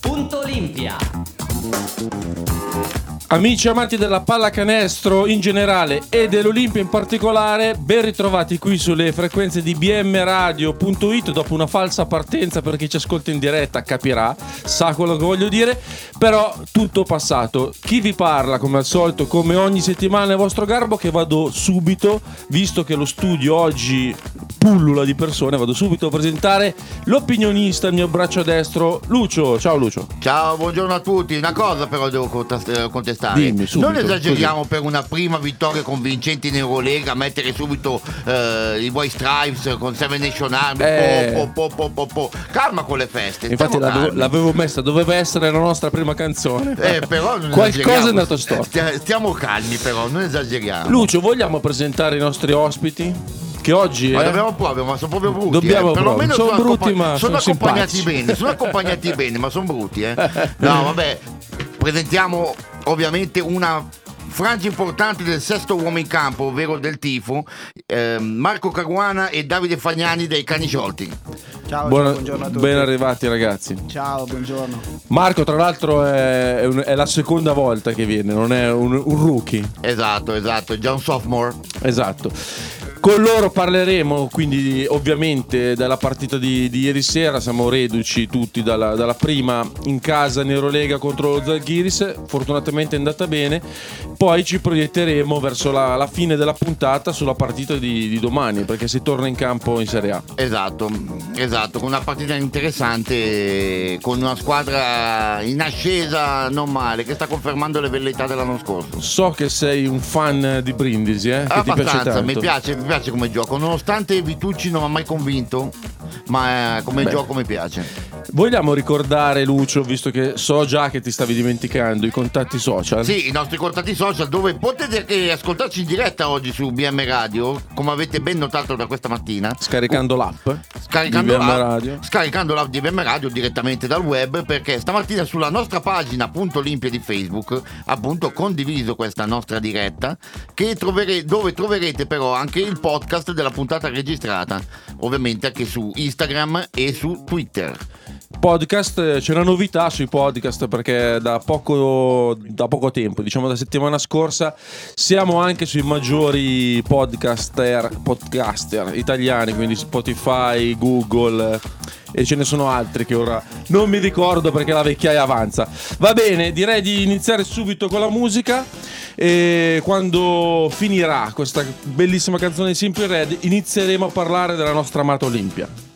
Punto Olimpia. Amici amanti della pallacanestro in generale e dell'Olimpia in particolare, ben ritrovati qui sulle frequenze di bmradio.it dopo una falsa partenza per chi ci ascolta in diretta capirà, sa quello che voglio dire, però tutto passato. Chi vi parla come al solito, come ogni settimana è vostro garbo che vado subito, visto che lo studio oggi pullula di persone, vado subito a presentare l'opinionista, il mio braccio destro, Lucio. Ciao Lucio. Ciao, buongiorno a tutti. Una cosa però devo eh, contestare. Dimmi, subito, non esageriamo per una prima vittoria convincente in Eurolega, mettere subito eh, i White Stripes con Seven Nation Army. Eh. Po, po, po. Calma con le feste. Infatti l'avevo, l'avevo messa, doveva essere la nostra prima canzone. Eh, però non Qualcosa è andato storto. Stia- Stiamo calmi però, non esageriamo. Lucio, vogliamo presentare i nostri ospiti? Che oggi Ma eh, dobbiamo proprio, ma sono proprio brutti. Dobbiamo eh. Perlomeno proprio. Sono brutti, accompa- ma sono sono accompagnati bene. Sono accompagnati bene, ma sono brutti, eh. No, vabbè, presentiamo ovviamente una frangia importante del sesto uomo in campo, ovvero del tifo, ehm, Marco Caruana e Davide Fagnani dei Cani Sciolti. Ciao, buona- ciao, buongiorno a tutti. ben arrivati ragazzi. Ciao, buongiorno. Marco, tra l'altro, è, è un- è la seconda volta che viene, non è un, un rookie. Esatto, esatto, già un sophomore. Esatto. Con loro parleremo quindi ovviamente della partita di, di ieri sera, siamo reduci tutti dalla, dalla prima in casa in Eurolega contro lo Zalgiris, fortunatamente è andata bene, poi ci proietteremo verso la, la fine della puntata sulla partita di, di domani perché si torna in campo in Serie A. Esatto, esatto, con una partita interessante, con una squadra in ascesa non male, che sta confermando le velleità dell'anno scorso. So che sei un fan di Brindisi, eh? che ti piace Abbastanza, tanto. mi piace, mi piace come gioco, nonostante Vitucci non mi ha mai convinto, ma eh, come Beh. gioco mi piace. Vogliamo ricordare Lucio, visto che so già che ti stavi dimenticando, i contatti social? Sì, i nostri contatti social dove potete anche ascoltarci in diretta oggi su BM Radio, come avete ben notato da questa mattina. Scaricando l'app Scaricando, di BM la- Radio. scaricando l'app di BM Radio direttamente dal web perché stamattina sulla nostra pagina appunto Olimpia di Facebook appunto condiviso questa nostra diretta che trovere- dove troverete però anche il podcast della puntata registrata ovviamente anche su Instagram e su Twitter Podcast, eh, c'è una novità sui podcast perché da poco, da poco tempo, diciamo da settimana scorsa, siamo anche sui maggiori podcaster, podcaster italiani, quindi Spotify, Google eh, e ce ne sono altri che ora non mi ricordo perché la vecchiaia avanza. Va bene, direi di iniziare subito con la musica e quando finirà questa bellissima canzone di Simple Red inizieremo a parlare della nostra amata Olimpia.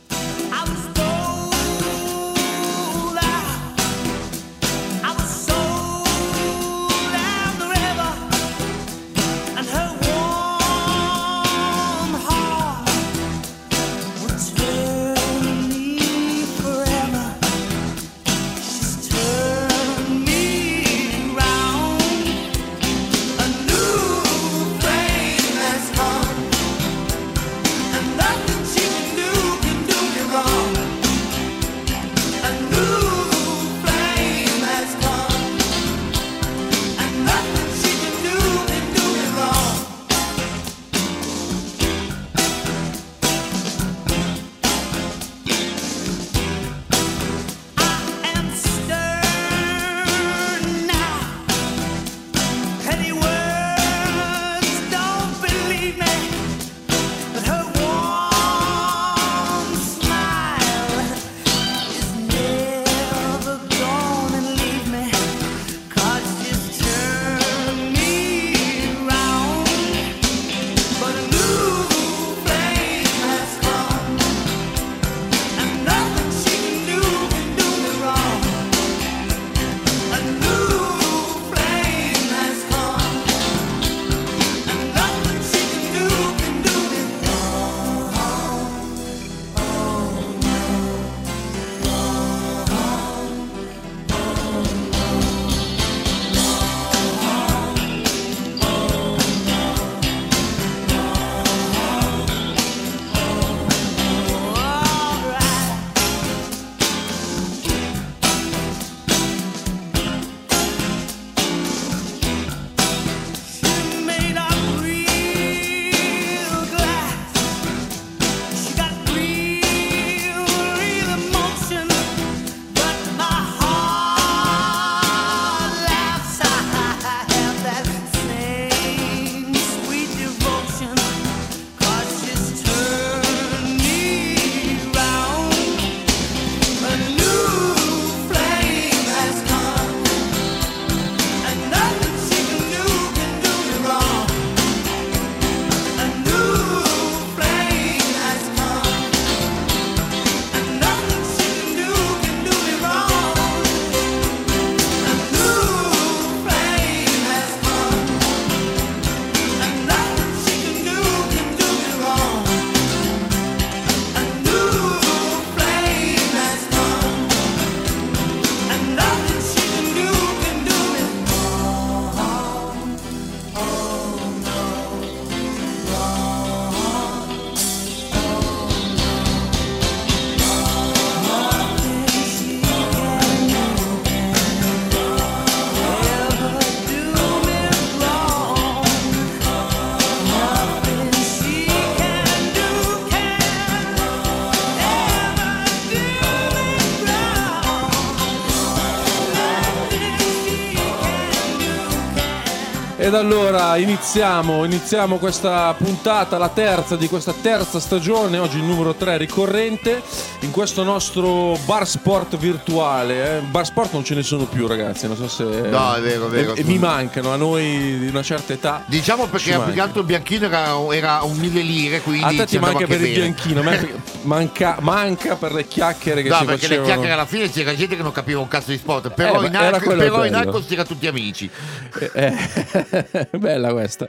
Allora iniziamo, iniziamo questa puntata, la terza di questa terza stagione, oggi il numero 3 ricorrente, in questo nostro bar sport virtuale. eh. Bar sport non ce ne sono più ragazzi, non so se... No, è vero, è vero. E, e mi mancano, a noi di una certa età. Diciamo Ci perché altro il bianchino era, era un mille lire, quindi A te ti manca per il bene. bianchino, a me manca, manca per le chiacchiere che No, si perché le facevano. chiacchiere alla fine c'era gente che non capiva un cazzo di sport. Però, Eh, in, quello però in era tutti amici. Eh, eh, bella questa.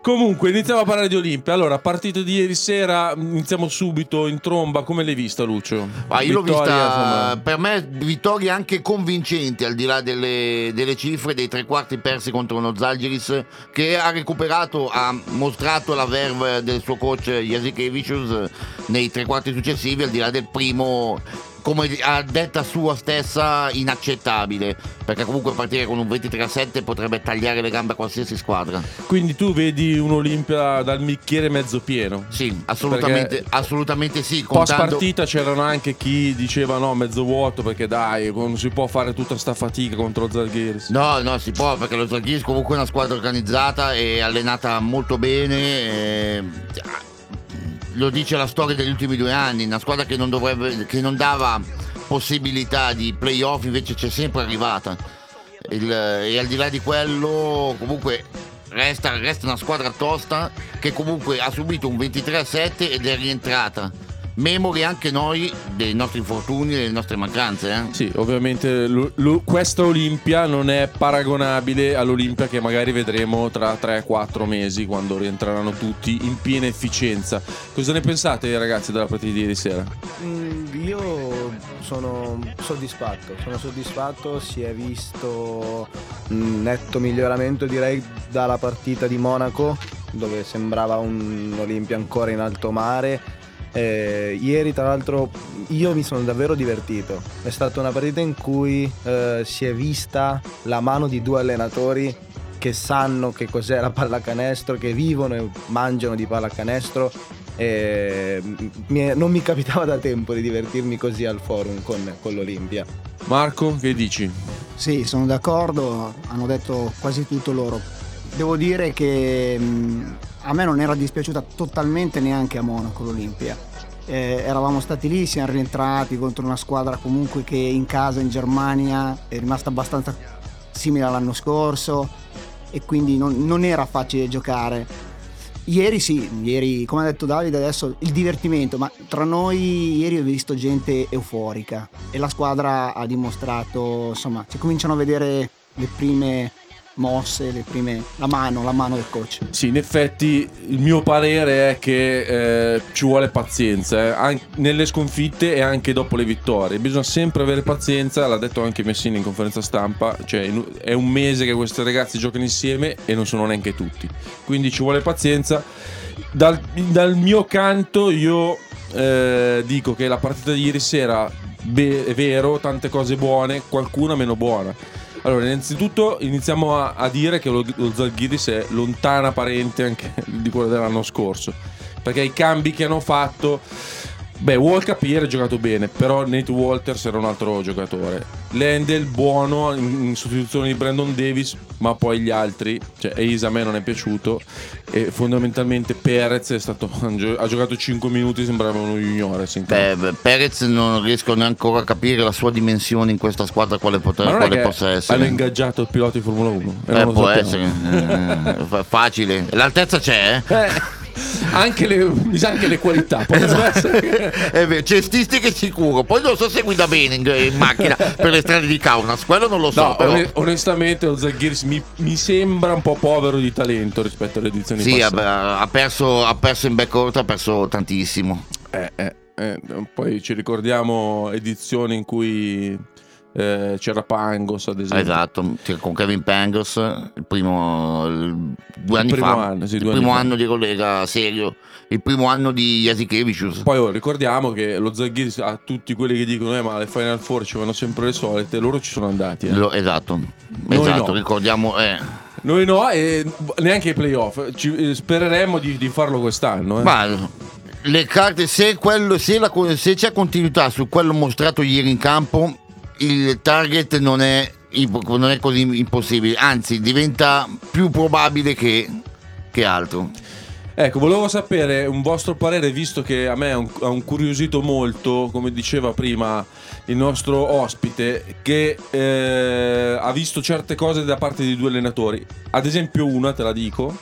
Comunque, iniziamo a parlare di Olimpia. Allora, partita di ieri sera, iniziamo subito in tromba. Come l'hai vista, Lucio? Ma io l'ho vista, insomma. per me, vittorie anche convincenti al di là delle, delle cifre dei tre quarti persi contro uno Zalgiris che ha recuperato, ha mostrato la verve del suo coach Jasikevicius nei tre quarti successivi al di là del primo come ha detta sua stessa inaccettabile perché comunque partire con un 23 a 7 potrebbe tagliare le gambe a qualsiasi squadra Quindi tu vedi un Olimpia dal bicchiere mezzo pieno. sì assolutamente, assolutamente sì Post contando- partita c'erano anche chi diceva no, mezzo vuoto perché dai, non si può fare tutta sta fatica contro Zalgiris. No, no, si può perché lo Zalgiris comunque è una squadra organizzata e allenata molto bene. e- lo dice la storia degli ultimi due anni, una squadra che non, dovrebbe, che non dava possibilità di playoff invece c'è sempre arrivata. Il- e al di là di quello comunque resta, resta una squadra tosta che comunque ha subito un 23 a 7 ed è rientrata. Memori anche noi dei nostri infortuni e delle nostre mancanze. Eh? Sì, ovviamente lo- lo- questa Olimpia non è paragonabile all'Olimpia che magari vedremo tra 3-4 mesi quando rientreranno tutti in piena efficienza. Cosa ne pensate ragazzi della partita di ieri sera? Mm, Io sono soddisfatto, sono soddisfatto, si è visto un netto miglioramento direi dalla partita di Monaco dove sembrava un Olimpia ancora in alto mare. Eh, ieri tra l'altro io mi sono davvero divertito, è stata una partita in cui eh, si è vista la mano di due allenatori che sanno che cos'è la pallacanestro, che vivono e mangiano di pallacanestro e mi è- non mi capitava da tempo di divertirmi così al forum con, con l'Olimpia. Marco, che dici? Sì, sono d'accordo, hanno detto quasi tutto loro. Devo dire che mh, a me non era dispiaciuta totalmente neanche a Monaco l'Olimpia. Eh, eravamo stati lì, siamo rientrati contro una squadra comunque che in casa in Germania è rimasta abbastanza simile all'anno scorso e quindi non, non era facile giocare. Ieri sì, ieri come ha detto Davide adesso il divertimento, ma tra noi ieri ho visto gente euforica e la squadra ha dimostrato, insomma, si cominciano a vedere le prime mosse, le prime, la mano, la mano del coach. Sì, in effetti il mio parere è che eh, ci vuole pazienza, eh, an- nelle sconfitte e anche dopo le vittorie. Bisogna sempre avere pazienza, l'ha detto anche Messina in conferenza stampa, cioè è un mese che questi ragazzi giocano insieme e non sono neanche tutti. Quindi ci vuole pazienza. Dal, dal mio canto io eh, dico che la partita di ieri sera be- è vero, tante cose buone, qualcuna meno buona. Allora, innanzitutto iniziamo a, a dire che lo, lo Zalgiris è lontana parente anche di quello dell'anno scorso. Perché i cambi che hanno fatto, beh, Walker Pierre ha giocato bene, però Nate Walters era un altro giocatore. Lendl buono in, sostituzione di Brandon Davis, ma poi gli altri, cioè Ace a me non è piaciuto e fondamentalmente Perez è stato, ha giocato 5 minuti, sembrava uno campo. Beh, Perez non riesco neanche a capire la sua dimensione in questa squadra quale, è quale possa hanno essere. ingaggiato il pilota di Formula 1. e Eh, può sappiamo. essere eh, fa- facile. L'altezza c'è, eh? Eh, anche le, anche le qualità. Che- È vero, cestistiche sicuro. Poi non so se guida bene in, in macchina per le strade di Kaunas, quello non lo so. No, però. one- onestamente lo Zaghiris mi, mi sembra un po' povero di talento rispetto alle edizioni Sì, passate. ha, ha perso, ha perso in backcourt, ha perso tantissimo. Eh, eh, eh, poi ci ricordiamo edizioni in cui eh, c'era Pangos, ad esempio. Esatto, con Kevin Pangos, il primo, il- due anni primo fa, anno, sì, il primo anni fa. anno di collega serio, il primo anno di Jasikevicius. Poi oh, ricordiamo che lo Zaghiris a tutti quelli che dicono eh, ma le Final Four ci vanno sempre le solite, loro ci sono andati. eh. Lo- esatto, Noi esatto, no. ricordiamo, eh. Noi no, e neanche i playoff. Ci- eh, spereremmo di, di farlo quest'anno. eh. Ma le carte, se, quello, se, la- se c'è continuità su quello mostrato ieri in campo, il target non è non è così impossibile, anzi diventa più probabile che, che altro. Ecco, volevo sapere un vostro parere, visto che a me ha un- ha incuriosito molto, come diceva prima il nostro ospite, che eh, ha visto certe cose da parte di due allenatori. Ad esempio, una te la dico: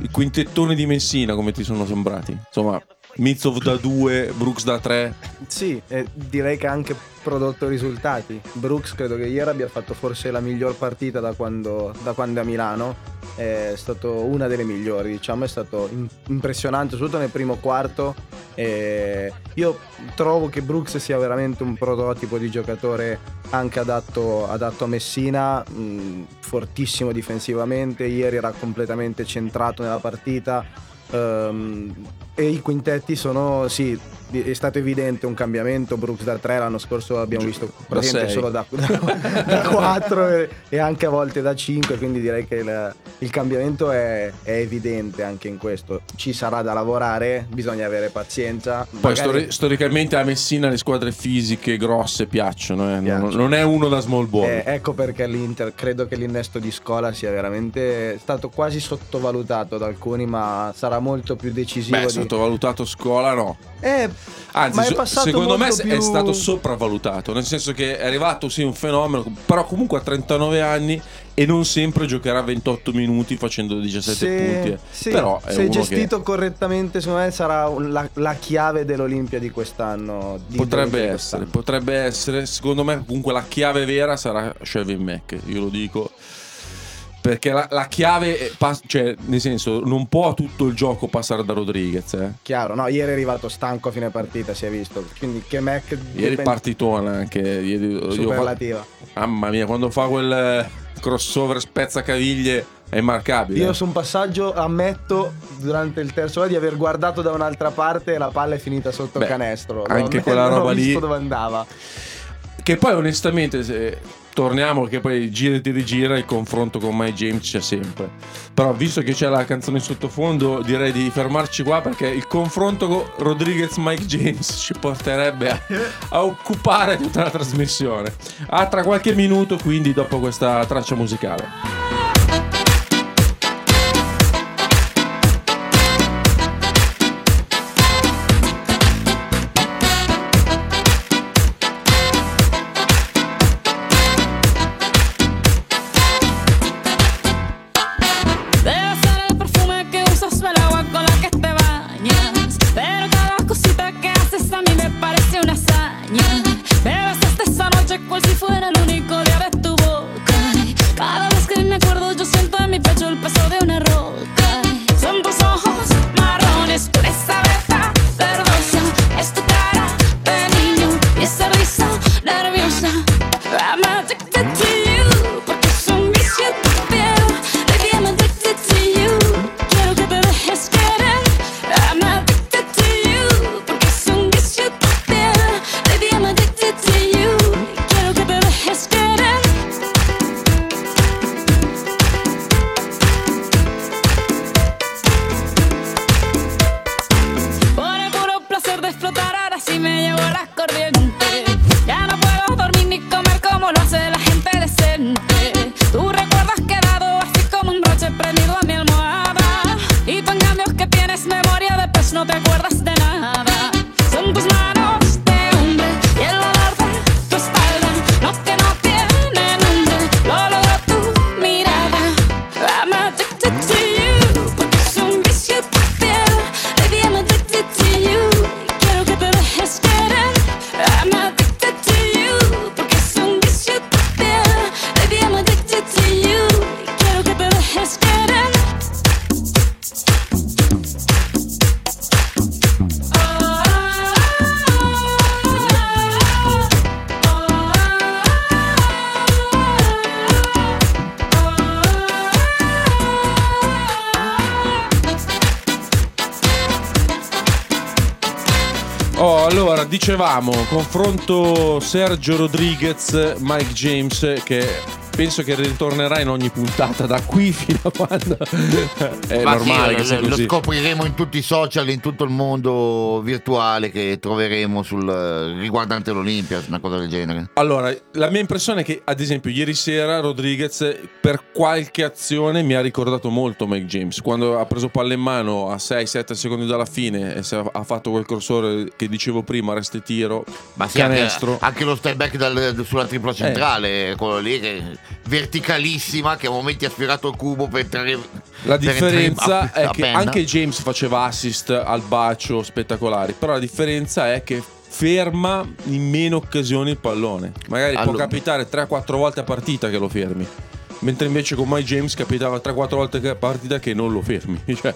il quintettone di Messina, come ti sono sembrati? Insomma, Mizov da 2, Brooks da 3. Sì, e direi che ha anche prodotto risultati. Brooks credo che ieri abbia fatto forse la miglior partita da quando, da quando è a Milano. È stato una delle migliori, diciamo, è stato im- impressionante, soprattutto nel primo quarto. E io trovo che Brooks sia veramente un prototipo di giocatore anche adatto, adatto a Messina, mh, fortissimo difensivamente, ieri era completamente centrato nella partita. Ehm, e i quintetti sono, sì, è stato evidente un cambiamento. Brooks da 3 l'anno scorso l'abbiamo visto sei. solo da, da, 4 e, e anche a volte da 5, quindi direi che il, il cambiamento è, è evidente anche in questo. Ci sarà da lavorare, bisogna avere pazienza. Poi Magari- stori- storicamente a Messina le squadre fisiche grosse piacciono, eh. Non, non è uno da small ball. Eh, ecco perché l'Inter credo che l'innesto di scuola sia veramente stato quasi sottovalutato da alcuni, ma sarà molto più decisivo. Beh, di... sottovalutato scuola no. Eh, Anzi, secondo me molto è più- stato sopravvalutato, nel senso che è arrivato sì un fenomeno, però comunque a 39 anni e non sempre giocherà 28 minuti facendo 17 se, punti. eh. sì, però se gestito correttamente, secondo me sarà la, la chiave dell'Olimpia di quest'anno. che di- potrebbe essere, quest'anno. potrebbe essere, secondo me comunque la chiave vera sarà Shelvin Mac, io lo dico. Perché la, la chiave, è pas- cioè, nel senso, non può tutto il gioco passare da Rodriguez. Eh. Chiaro, no, ieri è arrivato stanco a fine partita, si è visto. Quindi che Mac Ieri dipende- partitona anche. Ieri, io fa- superlativa. mamma mia, quando fa quel eh, crossover spezzacaviglie è immarcabile. Io su un passaggio ammetto durante il terzo di aver guardato da un'altra parte e la palla è finita sotto Beh, canestro. anche Non- quella roba lì- visto dove andava. Che poi onestamente se torniamo che poi gira e ti rigira il confronto con Mike James c'è sempre. Però visto che c'è la canzone in sottofondo direi di fermarci qua perché il confronto con Rodriguez Mike James ci porterebbe a, a occupare tutta la trasmissione. A tra qualche minuto quindi dopo questa traccia musicale. Dicevamo, confronto Sergio Rodriguez, Mike James, che penso che ritornerà in ogni puntata da qui fino a quando è Ma normale sì, che sia lo, così. scopriremo in tutti i social, in tutto il mondo virtuale che troveremo sul, riguardante l'Olimpia, una cosa del genere. Allora, la mia impressione è che, ad esempio, ieri sera Rodriguez per qualche azione mi ha ricordato molto Mike James. Quando ha preso palla in mano a 6-7 secondi dalla fine e ha- fatto quel corsore che dicevo prima, resta e tiro, Ma sì, anche, canestro. anche lo step back dal- sulla tripla centrale, quello lì che verticalissima, che a momenti ha sfiorato il cubo per entrare. La differenza a- è a che penna. anche James faceva assist al bacio spettacolari, però la differenza è che ferma in meno occasioni il pallone. Magari può Allora- capitare 3-4 volte a partita che lo fermi. Mentre invece con Mike James capitava 3-4 volte a partita che non lo fermi. Cioè,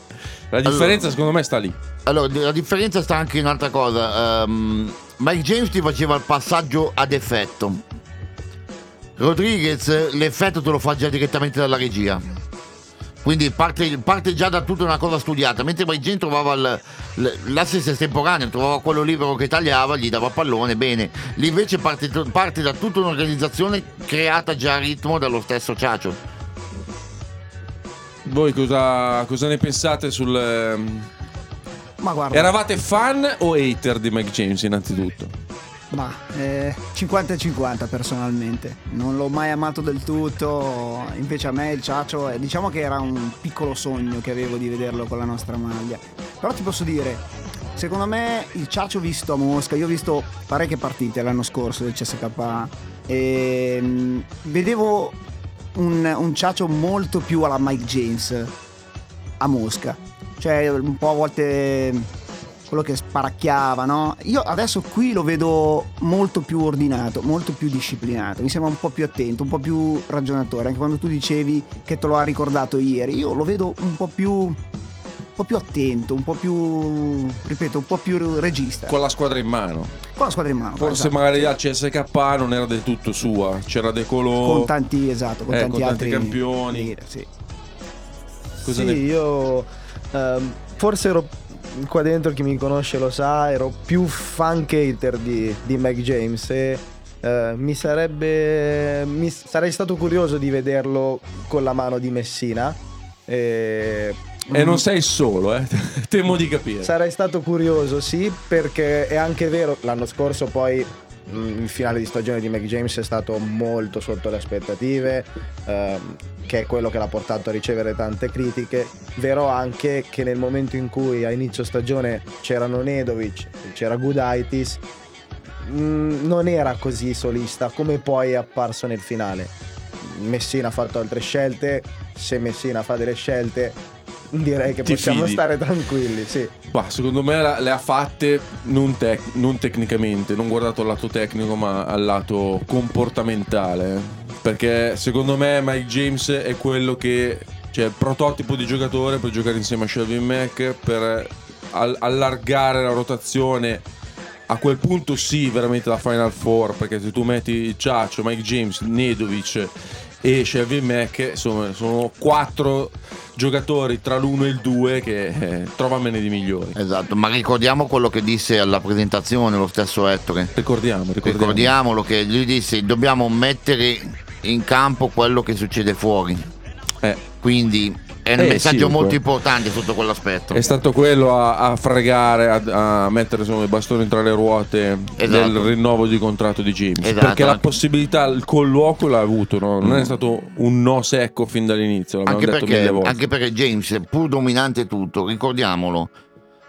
la differenza secondo me sta lì. Allora, la differenza sta anche in un'altra cosa. Ehm, Mike James ti faceva il passaggio ad effetto. Rodriguez l'effetto te lo fa già direttamente dalla regia. Quindi parte, parte già da tutta una cosa studiata. Mentre James trovava il- l- l'assist estemporaneo, trovava quello libero che tagliava, gli dava pallone, bene. Lì invece parte, parte da tutta un'organizzazione creata già a ritmo dallo stesso Ciacio. Voi cosa, cosa ne pensate sul... ehm, Ma guarda, Eravate fan o hater di Mike James innanzitutto? Ma, eh, 50 e 50 personalmente. Non l'ho mai amato del tutto. Invece a me il Ciacio, eh, diciamo che era un piccolo sogno che avevo di vederlo con la nostra maglia. Però ti posso dire, secondo me il Ciacio visto a Mosca, io ho visto parecchie partite l'anno scorso del CSKA e mm, vedevo un, un Ciacio molto più alla Mike James a Mosca. Cioè un po' a volte quello che sparacchiava, no? Io adesso qui lo vedo molto più ordinato, molto più disciplinato, mi sembra un po' più attento, un po' più ragionatore, anche quando tu dicevi che te lo ha ricordato ieri, io lo vedo un po' più un po' più attento, un po' più ripeto, un po' più regista. Con la squadra in mano. Con la squadra in mano. Forse esatto. magari al CSK non era del tutto sua. C'era De Colò. con tanti esatto, con Eh, tanti con tanti altri campioni. leader, sì. Sì, ne- io ehm, forse ero qua dentro, chi mi conosce lo sa, ero più fan hater di, di Mike James e eh, mi sarebbe mi sarei stato curioso di vederlo con la mano di Messina e, E non sei il solo, eh. Temo di capire. sarei stato curioso sì perché è anche vero l'anno scorso poi il finale di stagione di Mike James è stato molto sotto le aspettative ehm, che è quello che l'ha portato a ricevere tante critiche. Vero anche che nel momento in cui a inizio stagione c'erano Nedovic c'era Gudaitis mh, non era così solista come poi è apparso nel finale. Messina ha fatto altre scelte se Messina fa delle scelte direi che Ti possiamo fidi? stare tranquilli sì Bah, secondo me la- le ha fatte non, tec- non tecnicamente, non guardato al lato tecnico, ma al lato comportamentale. Perché secondo me Mike James è quello che. Cioè, il prototipo di giocatore per giocare insieme a Shelvin Mack, per al- allargare la rotazione. A quel punto sì, veramente la Final Four, perché se tu metti Ciaccio, Mike James, Nedovic e Shelvin Mack, insomma, sono quattro giocatori tra l'uno e il due che eh, trovamene di migliori. Esatto, ma ricordiamo quello che disse alla presentazione lo stesso Ettore. Ricordiamo, ricordiamo. Ricordiamolo che lui disse dobbiamo mettere in campo quello che succede fuori. Eh, Quindi è un Eh, messaggio sì, molto importante sotto quell'aspetto. è stato quello a, a fregare, a, a mettere insomma, i bastoni tra le ruote Esatto. del rinnovo di contratto di James. Esatto. Perché la possibilità, il colloquio l'ha avuto, no? non è stato un no secco fin dall'inizio, anche, perché, anche perché James, pur dominante tutto, ricordiamolo,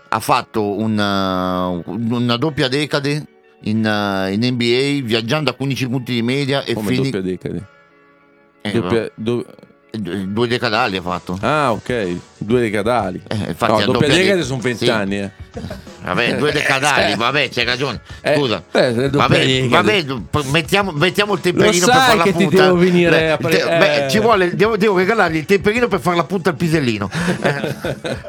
ha fatto una, una doppia decade in, uh, in NBA viaggiando a 15 punti di media e Come Phoenix- doppia decade. eh, Doppia- do- due decadali ha fatto. Ah, ok, due decadali. Eh, infatti no, doppia doppia decade de- sono sì. vent'anni. Eh. Vabbè, due decadali, Eh. vabbè, c'hai ragione. Eh, Scusa. eh, vabbè, vabbè, mettiamo, mettiamo il temperino per fare la punta. devo venire a pre- beh, eh. ci vuole, devo, devo regalargli il temperino per fare la punta al pisellino. Eh.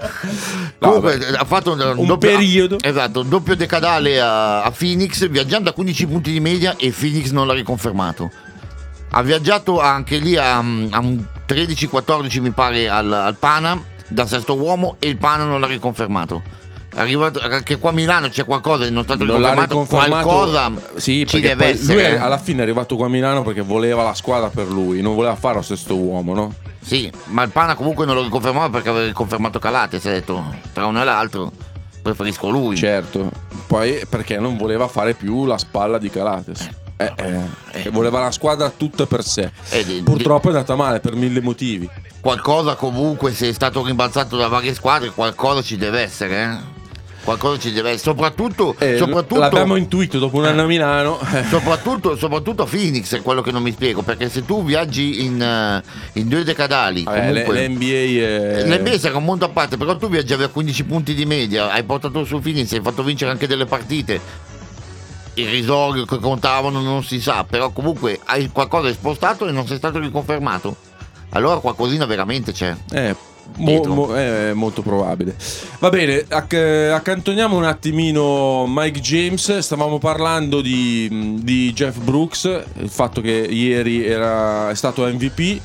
Comunque, vabbè. ha fatto un, Un doppio, periodo. Esatto, un doppio decadale a, a Phoenix, viaggiando a 15 punti di media e Phoenix non l'ha riconfermato. Ha viaggiato anche lì a, a un 13-14 mi pare al, al Pana da sesto uomo e il Pana non l'ha riconfermato. Arrivato, che qua a Milano c'è qualcosa non stato Non riconfermato, qualcosa sì, ci perché deve essere. lui eh. alla fine è arrivato qua a Milano perché voleva la squadra per lui, non voleva fare lo stesso uomo, no? Sì, ma il Pana comunque non lo riconfermava perché aveva riconfermato Calate, si è detto tra uno e l'altro preferisco lui. Certo. Poi perché non voleva fare più la spalla di Calates. Eh, eh, che voleva la squadra tutta per sé. Eh, Purtroppo è andata male per mille motivi. Qualcosa comunque se è stato rimbalzato da varie squadre, qualcosa ci deve essere, eh. Qualcosa ci deve essere, soprattutto, Eh, soprattutto l'abbiamo intuito dopo un anno a Milano. eh, Soprattutto, soprattutto a Phoenix è quello che non mi spiego, perché se tu viaggi in, eh, in due decadali, eh, comunque, L'NBA è... L'NBA sarà un mondo a parte, però tu viaggiavi a 15 punti di media, hai portato su Phoenix, hai fatto vincere anche delle partite. Il risorgio che contavano non si sa, però comunque hai qualcosa è spostato e non sei stato riconfermato. Allora qualcosina veramente c'è. Eh, mo- mo- è molto probabile. Va bene, acc- accantoniamo un attimino Mike James. Stavamo parlando di, di Jeff Brooks, il fatto che ieri era, è stato MVP.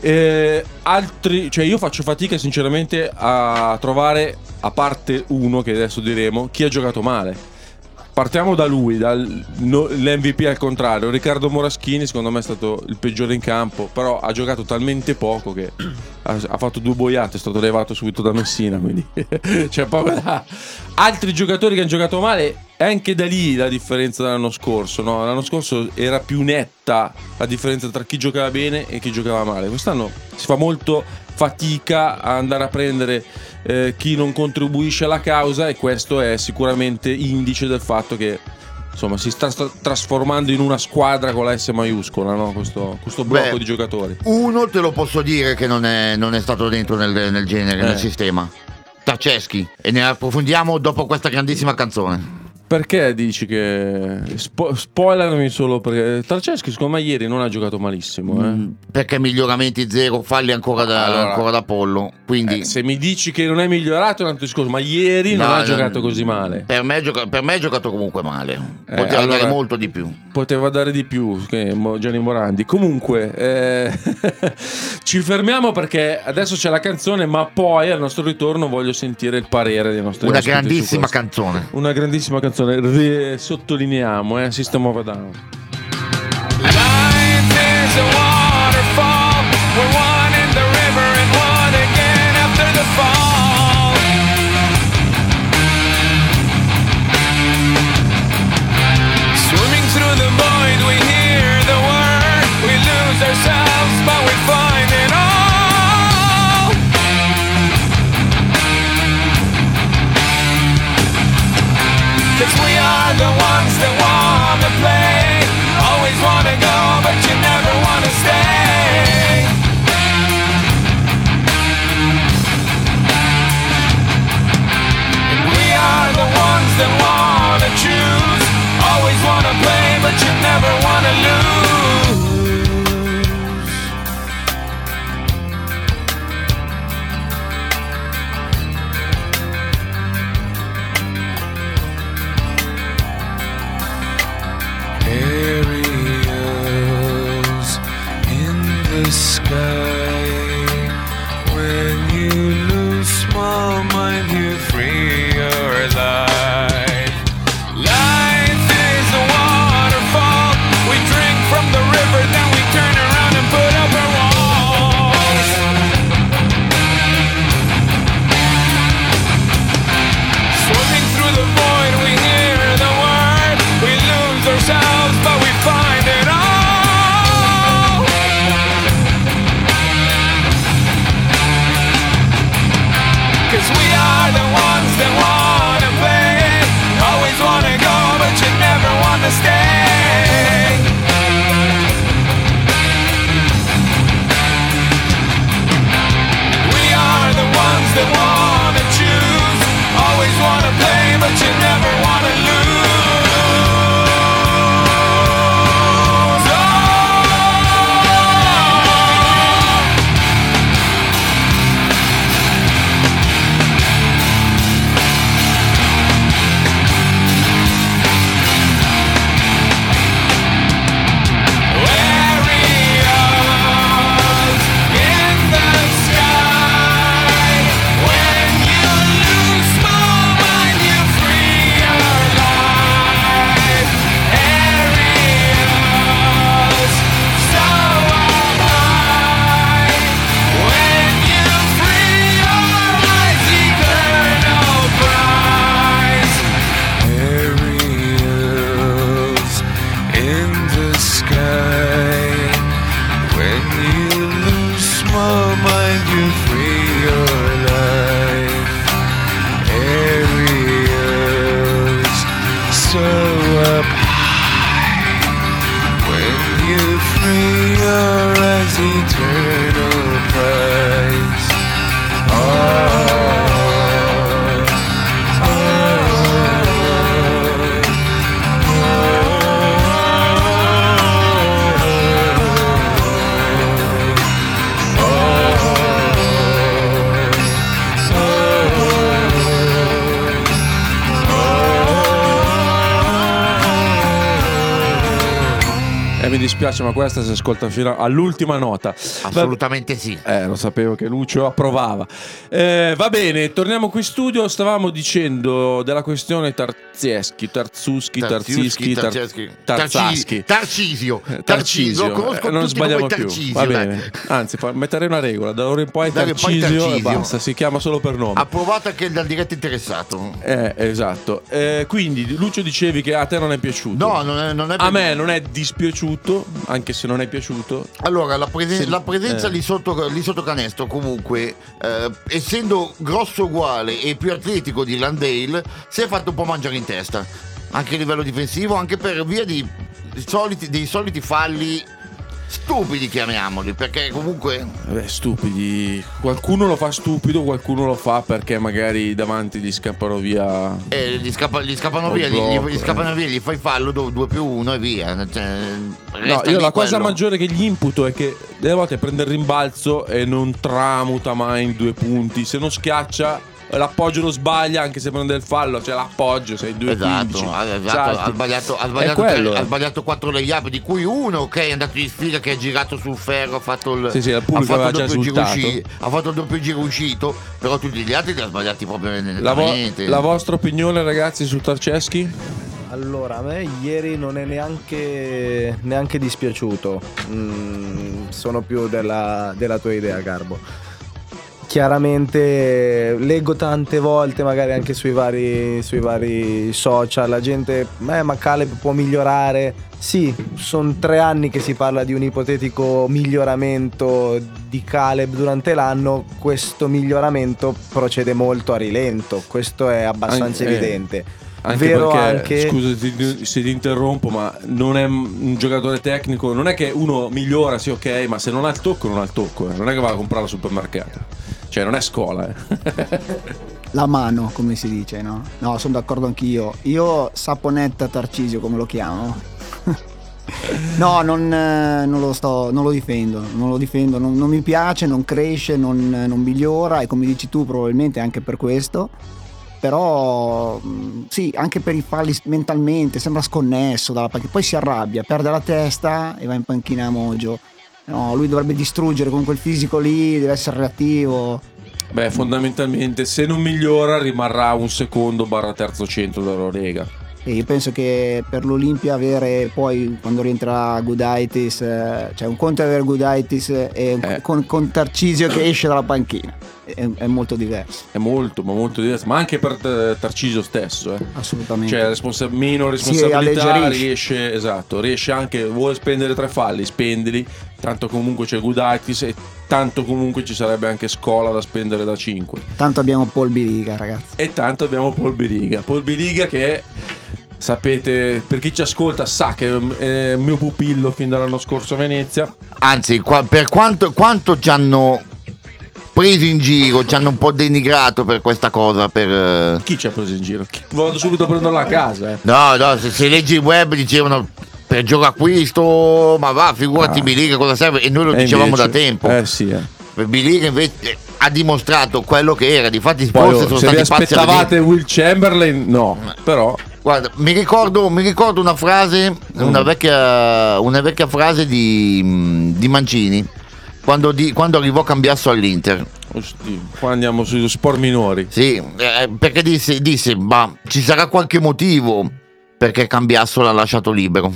Eh, altri, cioè io faccio fatica sinceramente a trovare, a parte uno che adesso diremo, chi ha giocato male. Partiamo da lui, dall'MVP al contrario. Riccardo Moraschini, secondo me, è stato il peggiore in campo, però ha giocato talmente poco che ha, ha fatto due boiate, è stato levato subito da Messina. Quindi c'è poco. Altri giocatori che hanno giocato male, è anche da lì la differenza dell'anno scorso. no? L'anno scorso era più netta la differenza tra chi giocava bene e chi giocava male. Quest'anno si fa molto fatica a andare a prendere eh, chi non contribuisce alla causa e questo è sicuramente indice del fatto che insomma si sta trasformando in una squadra con la S maiuscola no? questo, questo blocco Beh, di giocatori Uno te lo posso dire che non è, non è stato dentro nel, nel genere, Eh. nel sistema. Tarceschi. E ne approfondiamo dopo questa grandissima canzone. Perché dici che spo- spoilerami solo perché Tarceschi secondo me ieri non ha giocato malissimo eh? Mm, Perché miglioramenti zero, falli ancora da, Allora, ancora da pollo. Quindi Eh, se mi dici che non è migliorato è un altro discorso ma ieri non No, ha no, giocato così male Per me, gioca- per me ha giocato comunque male. Eh, Poteva allora- dare molto di più. poteva dare di più Gianni Morandi. Comunque, eh, ci fermiamo perché adesso c'è la canzone, ma poi al nostro ritorno voglio sentire il parere dei nostri Una grandissima canzone. Una grandissima canzone, Ri- sottolineiamo, eh, System of a Down. Dispiace, ma questa si ascolta fino all'ultima nota. Assolutamente sì. Eh, lo sapevo che Lucio approvava. Eh, va bene, torniamo qui in studio. Stavamo dicendo della questione Tarzieschi, Tarzuschi, Tarzischi, Tar- Tarzeschi, Tarzaschi. Tarcisio. Tarcisio, conosco Eh, non sbagliamo più. Tarcisio, Va bene, anzi, metterei una regola: da ora in poi Tarcisio e Tarcisio. basta. Si chiama solo per nome. Approvato anche dal diretto interessato. Eh, esatto. Eh, quindi, Lucio, dicevi che a te non è piaciuto. No, non è, non è A me non è dispiaciuto, anche se non è piaciuto. Allora, la, presen- Sì, la presenza eh. lì, sotto, lì sotto canestro, comunque, eh, essendo grosso uguale e più atletico di Landale, si è fatto un po' mangiare in testa. Anche a livello difensivo, anche per via di soliti- dei soliti falli stupidi, chiamiamoli, perché comunque Vabbè, stupidi. Qualcuno lo fa stupido, qualcuno lo fa perché magari davanti gli scappano via. eh, gli, scappa- gli scappano via, gli, blocco, gli scappano eh. via, gli fai fallo 2 più 1 e via. Cioè, No, io la cosa quello. maggiore che gli imputo è che delle volte prende il rimbalzo e non tramuta mai in due punti. Se non schiaccia, l'appoggio lo sbaglia anche se prende il fallo, cioè l'appoggio, sei 2 Esatto, ha, esatto, ha sbagliato, ha sbagliato, È quello, tre- eh. ha sbagliato quattro layup, di cui uno che è andato in sfiga, che è girato sul ferro, ha fatto il, Sì, sì, il ha fatto aveva il già doppio giro esultato. usci- ha fatto il doppio giro uscito, però tutti gli altri li ha sbagliati proprio La, vo- la vostra opinione, ragazzi, su Tarceschi? Allora, a me ieri non è neanche, neanche dispiaciuto. Mm, sono più della, della tua idea, Garbo. Chiaramente leggo tante volte, magari anche sui vari, sui vari social, la gente, "Eh, ma Caleb può migliorare. Sì, sono tre anni che si parla di un ipotetico miglioramento di Caleb durante l'anno, questo miglioramento procede molto a rilento, questo è abbastanza Anche- eh, evidente. Anche Vero perché, anche- scusa se ti interrompo, ma non è un giocatore tecnico, non è che uno migliora, sì ok, ma se non ha il tocco non ha il tocco, eh. non è che va a comprare al supermercato. Cioè non è scuola, eh. La mano, come si dice, no? No, sono d'accordo anch'io. Io Saponetta Tarcisio, come lo chiamo? no, non, eh, non lo sto, non lo difendo, non lo difendo, non, non mi piace, non cresce, non, migliora e come dici tu probabilmente anche per questo. Però mh, sì, anche per i falli mentalmente sembra sconnesso dalla panchina. Poi si arrabbia, perde la testa e va in panchina a Mojo. No, lui dovrebbe distruggere con quel fisico lì, deve essere reattivo. Beh, fondamentalmente se non migliora rimarrà un secondo barra terzo centro della Lega. E io penso che per l'Olimpia avere poi quando rientra Gudaitis, eh, cioè un conto è avere Gudaitis e un- Eh. con, con Tarcisio che esce dalla panchina, è, è molto diverso, È molto, ma molto diverso. Ma anche per eh, Tarcisio stesso, eh. assolutamente. Cioè, responsa- meno responsabilità, alleggerisce. riesce, esatto, riesce anche, vuole spendere tre falli, spendili, tanto comunque c'è Gudaitis e tanto comunque ci sarebbe anche Scola da spendere da 5. Tanto abbiamo Paul Biriga, ragazzi. E tanto abbiamo Paul Biriga. Paul Biriga che sapete, per chi ci ascolta sa che è mio pupillo fin dall'anno scorso a Venezia. Anzi, qua- per quanto, quanto ci hanno preso in giro, ci hanno un po' denigrato per questa cosa, per... eh, Chi ci ha preso in giro? Vado subito a prenderla a casa, eh. No, no, se, se leggi il web dicevano per gioco acquisto, ma va, figurati Ah. Biliga cosa serve e noi lo E dicevamo invece- da tempo. Eh sì, eh. Biliga invece eh, ha dimostrato quello che era, difatti Poi forse oh, sono se vi stati pazzi aspettavate. Will Chamberlain, no, però Guarda, mi ricordo, mi ricordo una frase, una, Mm. vecchia, una vecchia frase di, mm, di Mancini quando, di- quando arrivò Cambiasso all'Inter. Osti, qua andiamo sui sport minori. Sì, eh, perché disse, disse, ma ci sarà qualche motivo perché Cambiasso l'ha lasciato libero.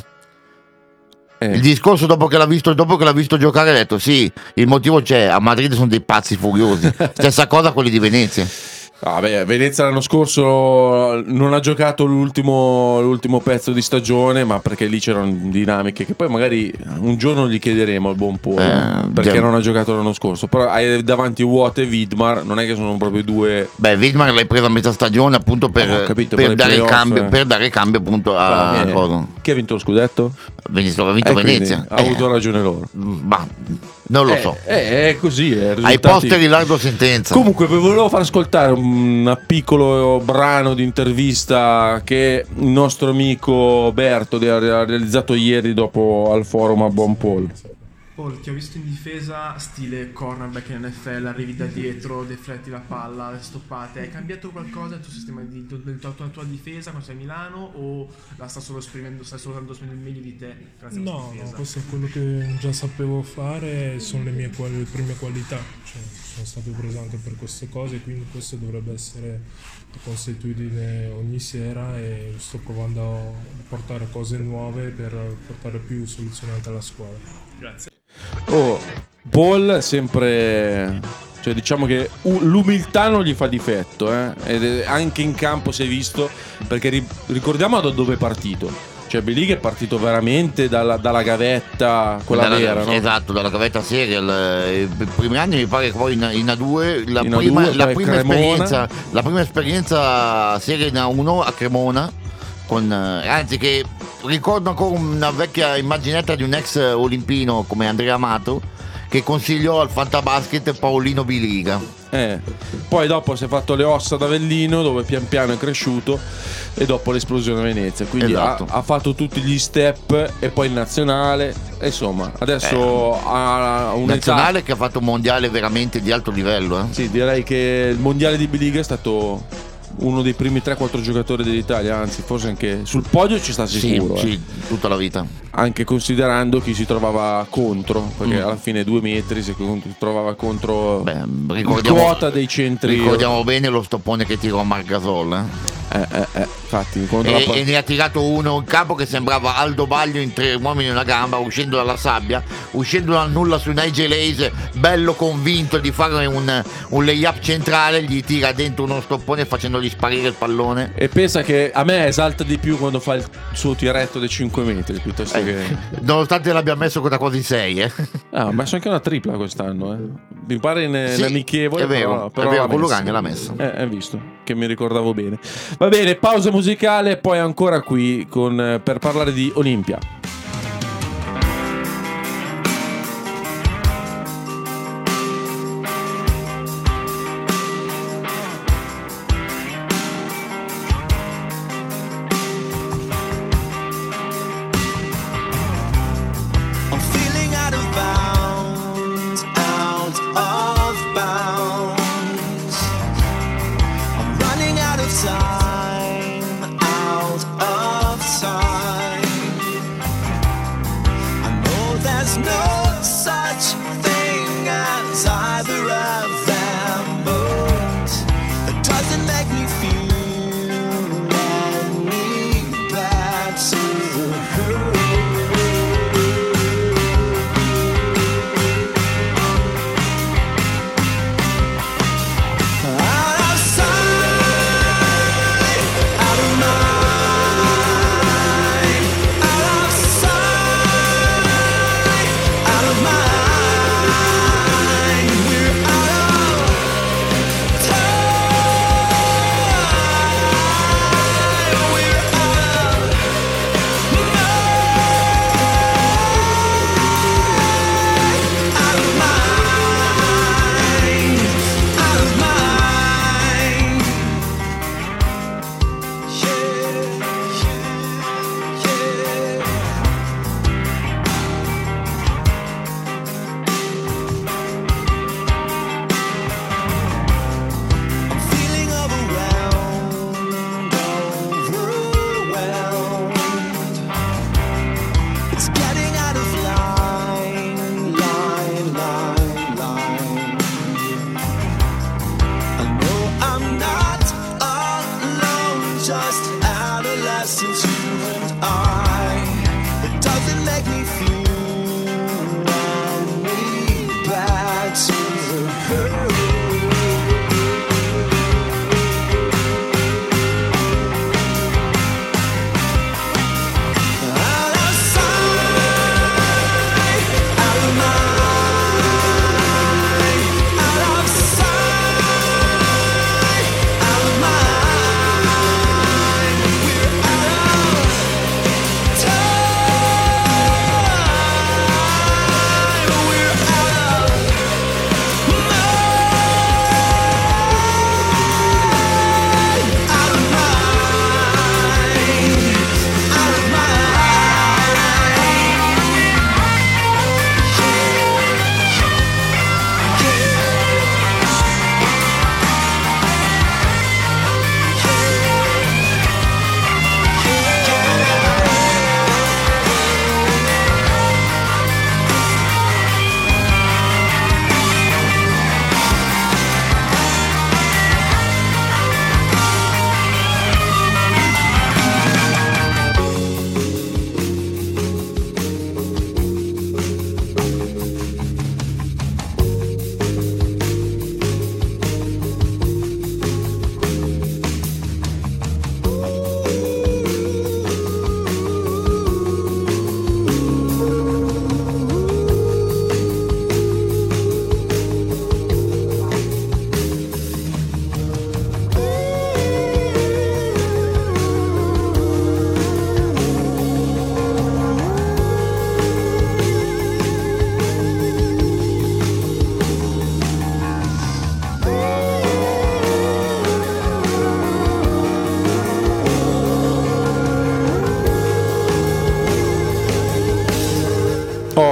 Eh, Il discorso dopo che l'ha visto, dopo che l'ha visto giocare ha detto sì, il motivo c'è, a Madrid sono dei pazzi furiosi. Stessa cosa quelli di Venezia. Ah, beh, Venezia l'anno scorso non ha giocato l'ultimo, l'ultimo pezzo di stagione, ma perché lì c'erano dinamiche che poi magari un giorno gli chiederemo al buon Paul Eh, perché già. non ha giocato l'anno scorso. Però hai davanti Watt e Widmar, non è che sono proprio due Beh, Widmar l'hai preso a metà stagione appunto per, Eh, capito, per per dare cambio, eh. per dare cambio appunto a Eh, cosa. Chi ha vinto lo scudetto? Venezia, ha vinto Eh, Venezia. Ha avuto ragione loro. Ma non lo Eh, so. eh, è così. È Ai risultati- posteri largo sentenza. Comunque, vi volevo far ascoltare un piccolo brano di intervista che il nostro amico Berto ha realizzato ieri dopo al forum a Buon Paul. Ti ho visto in difesa stile cornerback in NFL, arrivi da dietro, defletti la palla, le stoppate. Hai cambiato qualcosa nel tuo sistema di del tuo- tua, tua difesa quando sei a Milano o la sta solo esprimendo, stai solo dando il meglio di te grazie No, no, questo è quello che già sapevo fare, sono le mie quali- le prime qualità, cioè, sono stato preso anche per queste cose, quindi questo dovrebbe essere la consuetudine ogni sera e sto provando a portare cose nuove per portare più soluzioni anche alla squadra. Grazie. Oh, Paul è sempre. Cioè, diciamo che l'umiltà non gli fa difetto, eh? Ed anche in campo si è visto. Perché ri- ricordiamo da dove è partito. Cioè, Belig è partito veramente dalla, dalla gavetta, quella Dalla- vera, no? Esatto, dalla cavetta serial. eh, I primi anni mi pare che poi in, in A2 la In prima, A2, la prima la prima esperienza serie in A1 a Cremona con, eh, anzi che ricordo ancora una vecchia immaginetta di un ex olimpino come Andrea Amato che consigliò al Fantabasket Paolino Biliga. Eh, Poi dopo si è fatto le ossa da Avellino dove pian piano è cresciuto e dopo l'esplosione a Venezia. Quindi Esatto. ha, ha fatto tutti gli step e poi il nazionale. Insomma, adesso ha un'età. Nazionale che ha fatto un mondiale veramente di alto livello. eh. Sì, direi che il mondiale di Biliga è stato uno dei primi 3-4 giocatori dell'Italia, anzi forse anche sul podio ci sta Sì, sicuro. eh. sì, tutta la vita. Anche considerando chi si trovava contro, perché Mm. alla fine due metri si trovava contro Beh, ricordiamo, quota dei centri. ricordiamo bene lo stoppone che tirò a Margasol. eh. Eh, eh, eh, infatti, contro la E, e ne ha tirato uno in campo che sembrava Aldo Baglio in tre uomini e una gamba uscendo dalla sabbia, uscendo dal nulla su Nigel Hayes, bello convinto di fare un, un layup centrale, gli tira dentro uno stoppone facendogli sparire il pallone. E pensa che a me esalta di più quando fa il suo tiretto dei 5 metri piuttosto che. Nonostante l'abbia messo da quasi 6, eh. Ah, ha messo anche una tripla quest'anno, eh. Mi pare in, in Sì, amichevole. è vero, però, è però vero, l'ha con. Lugano l'ha messo. Eh, hai visto, che mi ricordavo bene. Va bene, pausa musicale, poi ancora qui con, eh, per parlare di Olimpia.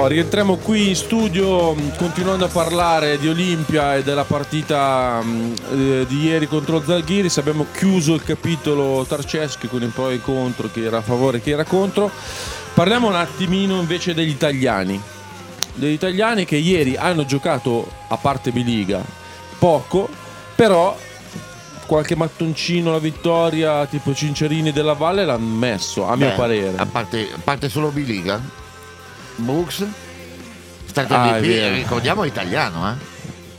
Rientriamo qui in studio mh, continuando a parlare di Olimpia e della partita mh, eh, di ieri contro Zalghiris. Abbiamo chiuso il capitolo Tarceschi con i pro e contro, chi era a favore e chi era contro. Parliamo un attimino invece degli italiani. Degli italiani che ieri hanno giocato a parte B-Liga poco, però qualche mattoncino alla vittoria tipo Cincerini della Valle l'hanno messo, a mio Beh, parere. A parte, a parte solo B-Liga, Brooks, Ah, è vero. ricordiamo è italiano, eh?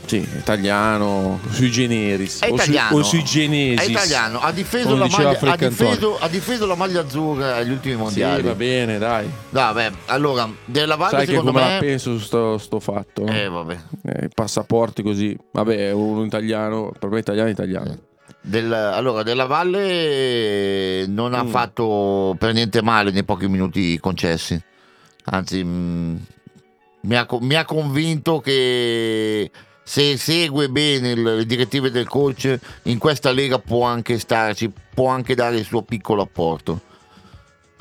Sì, italiano, sui generis. È o, sui- italiano. o sui genesis. È italiano, ha difeso, come la maglia, ha, difeso, ha difeso la maglia azzurra agli ultimi Sì, mondiali. va bene, dai. Vabbè, allora, della Valle Sai che secondo come la me... penso su sto, sto fatto? no? Eh, vabbè. Eh, I passaporti così. Vabbè, uno italiano, per me italiano è italiano. Del- allora, Della Valle non ha Mm. fatto per niente male nei pochi minuti concessi. Anzi, mm, mi, ha, mi ha convinto che se segue bene le direttive del coach, in questa lega può anche starci, può anche dare il suo piccolo apporto.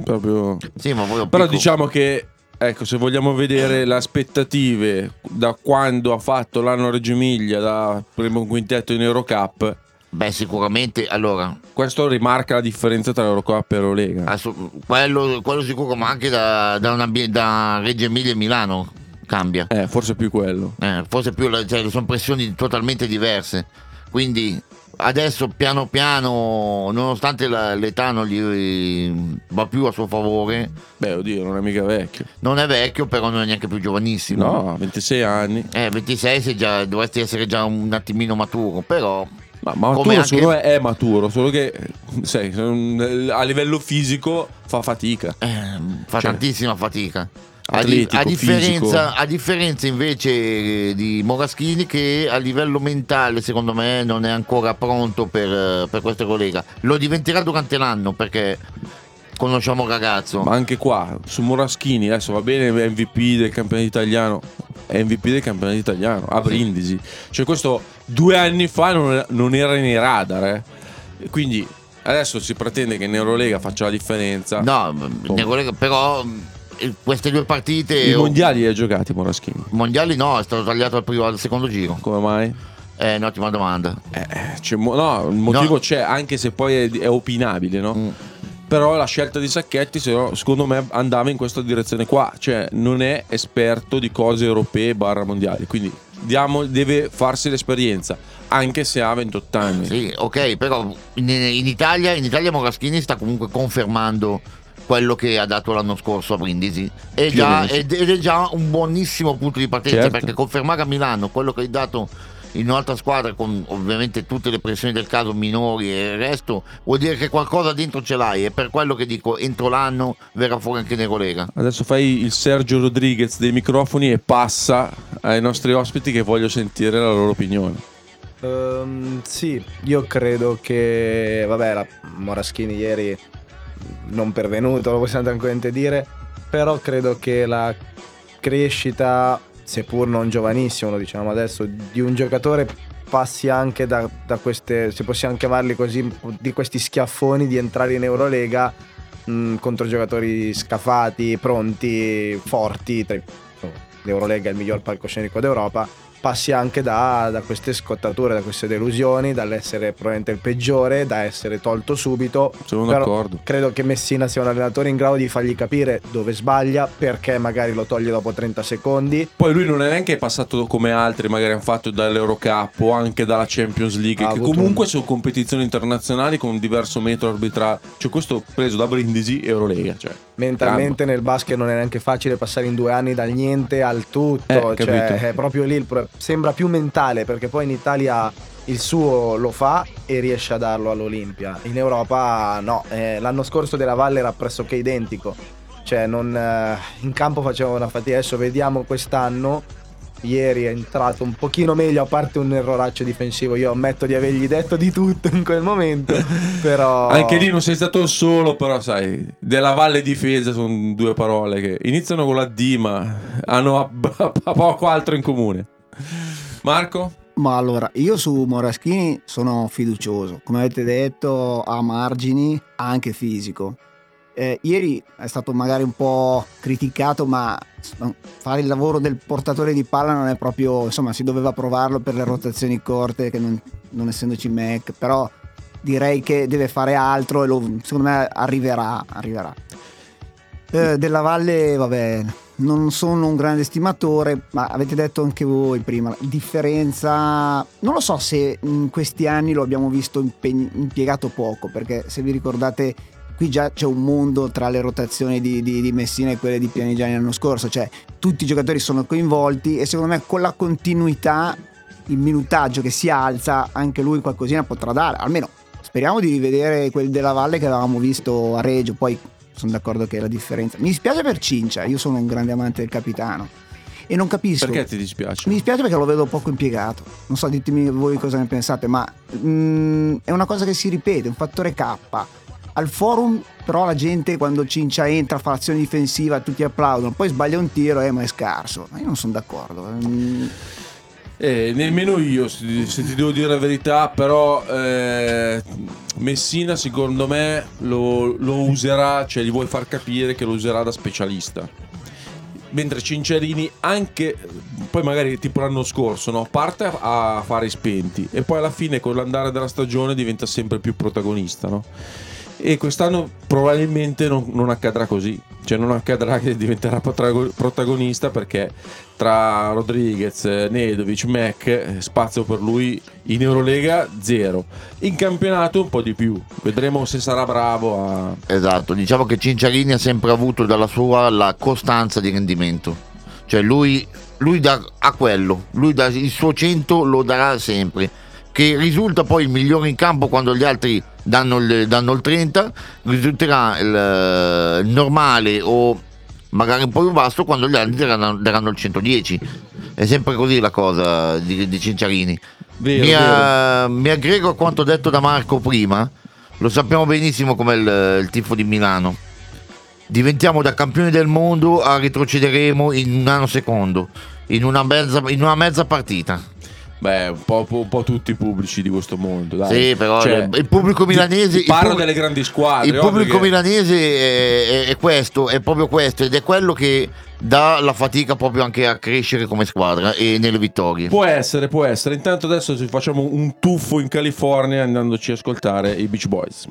Proprio... Sì, Però piccolo- diciamo che, ecco, se vogliamo vedere le aspettative da quando ha fatto l'anno Reggio Emilia, da primo quintetto in Eurocup, Beh, sicuramente, allora, questo rimarca la differenza tra Eurocup e Eurolega. assu- quello, quello sicuro, ma anche da, da, una- da Reggio Emilia e Milano cambia. Eh, forse più quello. Eh, forse più cioè, sono pressioni totalmente diverse. Quindi adesso piano piano, nonostante la- l'età non gli va più a suo favore, Beh, oddio, non è mica vecchio. non è vecchio, però non è neanche più giovanissimo. No, 26 anni. Eh, 26 sei già, dovresti essere già un attimino maturo, però Ma maturo anche- secondo me è maturo, solo che sai, a livello fisico fa fatica. eh, fa Cioè, tantissima fatica. Atletico, a differenza, a differenza invece di Moraschini che a livello mentale secondo me non è ancora pronto per, eh, per questo collega. Lo diventerà durante l'anno perché conosciamo il ragazzo. Ma anche qua, su Moraschini, adesso va bene MVP del campionato italiano, è MVP del campionato italiano, a Brindisi. Cioè questo due anni fa non, non era nei radar, eh. Quindi adesso si pretende che in Eurolega faccia la differenza. No, ne vorrei- però eh, queste due partite I mondiali li ha giocati Moraschini. mondiali no, è stato tagliato al, primo, al secondo giro. Come mai? È un'ottima domanda. Eh, mo- no, il motivo No. c'è, anche se poi è, è opinabile, no? Mm. Però la scelta di Sacchetti, secondo me, andava in questa direzione qua. Cioè, non è esperto di cose europee barra mondiali. Quindi diamo- deve farsi l'esperienza, anche se ha 28 anni. Sì, ok, però in, in Italia, in Italia Moraschini sta comunque confermando quello che ha dato l'anno scorso a Brindisi. È già- ed, ed è già un buonissimo punto di partenza Certo. perché confermare a Milano quello che hai dato in un'altra squadra con ovviamente tutte le pressioni del caso minori e il resto vuol dire che qualcosa dentro ce l'hai e per quello che dico entro l'anno verrà fuori anche Negolega Adesso fai il Sergio Rodriguez dei microfoni e passa ai nostri ospiti che voglio sentire la loro opinione. Ehm, sì, io credo che, vabbè, la Moraschini ieri non pervenuto, lo possiamo tranquillamente dire, però credo che la crescita, seppur non giovanissimo, lo diciamo adesso, di un giocatore passi anche da, da queste, se possiamo chiamarli così, di questi schiaffoni di entrare in Eurolega mh, contro giocatori scafati, pronti, forti, tra insomma, l'Eurolega è il miglior palcoscenico d'Europa, passi anche da, da queste scottature, da queste delusioni, dall'essere probabilmente il peggiore, da essere tolto subito. Sono Però d'accordo. Credo che Messina sia un allenatore in grado di fargli capire dove sbaglia, perché magari lo toglie dopo 30 secondi. Poi lui non è neanche passato come altri, magari hanno fatto dall'Eurocup o anche dalla Champions League, Ha che comunque sono competizioni internazionali con un diverso metro arbitrale. Cioè, questo preso da Brindisi Eurolega. Cioè. Mentalmente nel basket non è neanche facile passare in due anni dal niente al tutto, Eh, cioè è proprio lì il pro- sembra più mentale perché poi in Italia il suo lo fa e riesce a darlo all'Olimpia. In Europa no, Eh, l'anno scorso della Valle era pressoché identico, cioè non, eh, in campo faceva una fatica, adesso vediamo quest'anno. Ieri è entrato un pochino meglio, a parte un erroraccio difensivo. Io ammetto di avergli detto di tutto in quel momento. Però Anche lì non sei stato solo, però sai, della Valle Difesa sono due parole che iniziano con la D ma hanno a- a- poco altro in comune. Marco? Ma allora, io su Moraschini sono fiducioso. Come avete detto, ha margini, anche fisico. Eh, ieri è stato magari un po' criticato, ma fare il lavoro del portatore di palla non è proprio, insomma, si doveva provarlo per le rotazioni corte, che non, non essendoci Mac, però direi che deve fare altro e lo- secondo me arriverà, arriverà. Eh, della Valle, vabbè, non sono un grande stimatore, ma avete detto anche voi prima, la differenza, non lo so se in questi anni lo abbiamo visto impiegato poco, perché se vi ricordate qui già c'è un mondo tra le rotazioni di, di- di Messina e quelle di Pianigiani l'anno scorso, cioè tutti i giocatori sono coinvolti e secondo me con la continuità, il minutaggio che si alza, anche lui qualcosina potrà dare, almeno speriamo di rivedere quel della Valle che avevamo visto a Reggio, poi sono d'accordo che è la differenza. Mi dispiace per Cincia, io sono un grande amante del capitano e non capisco. Perché ti dispiace? Mi dispiace perché lo vedo poco impiegato. Non so, ditemi voi cosa ne pensate, ma mm, è una cosa che si ripete, un fattore K. Al forum, però, la gente quando Cincia entra, fa l'azione difensiva, tutti applaudono, poi sbaglia un tiro, eh, ma è scarso. Ma io non sono d'accordo. Mm, Eh, nemmeno io, se ti devo dire la verità, però eh, Messina secondo me lo, lo userà, cioè gli vuoi far capire che lo userà da specialista. Mentre Cinciarini anche, poi magari tipo l'anno scorso, no? parte a, a fare spenti e poi alla fine con l'andare della stagione diventa sempre più protagonista. No? E quest'anno probabilmente non, non accadrà così, cioè non accadrà che diventerà protago- protagonista perché tra Rodriguez, Nedovic, Mac, spazio per lui in Eurolega zero. In campionato un po' di più, vedremo se sarà bravo a... Esatto, diciamo che Cinciarini ha sempre avuto dalla sua la costanza di rendimento. Cioè lui, lui dà a quello, lui dà il suo 100 lo darà sempre. Che risulta poi il migliore in campo quando gli altri danno il, danno il 30, risulterà il, il normale o magari un po' più basso quando gli altri daranno, daranno il 110. È sempre così la cosa di, di Cinciarini. Vero, mi, a- mi aggrego a quanto detto da Marco prima. Lo sappiamo benissimo come il, il tifo di Milano. Diventiamo da campioni del mondo a retrocederemo in un nanosecondo, in una mezza, in una mezza partita. Beh, un po', un po' tutti i pubblici di questo mondo. Dai. Sì, però Cioè, il pubblico milanese. parlo pub- delle grandi squadre. Il pubblico che- milanese è, è- è questo, è proprio questo, ed è quello che dà la fatica proprio anche a crescere come squadra e nelle vittorie. Può essere, può essere. Intanto adesso ci facciamo un tuffo in California andandoci a ascoltare i Beach Boys.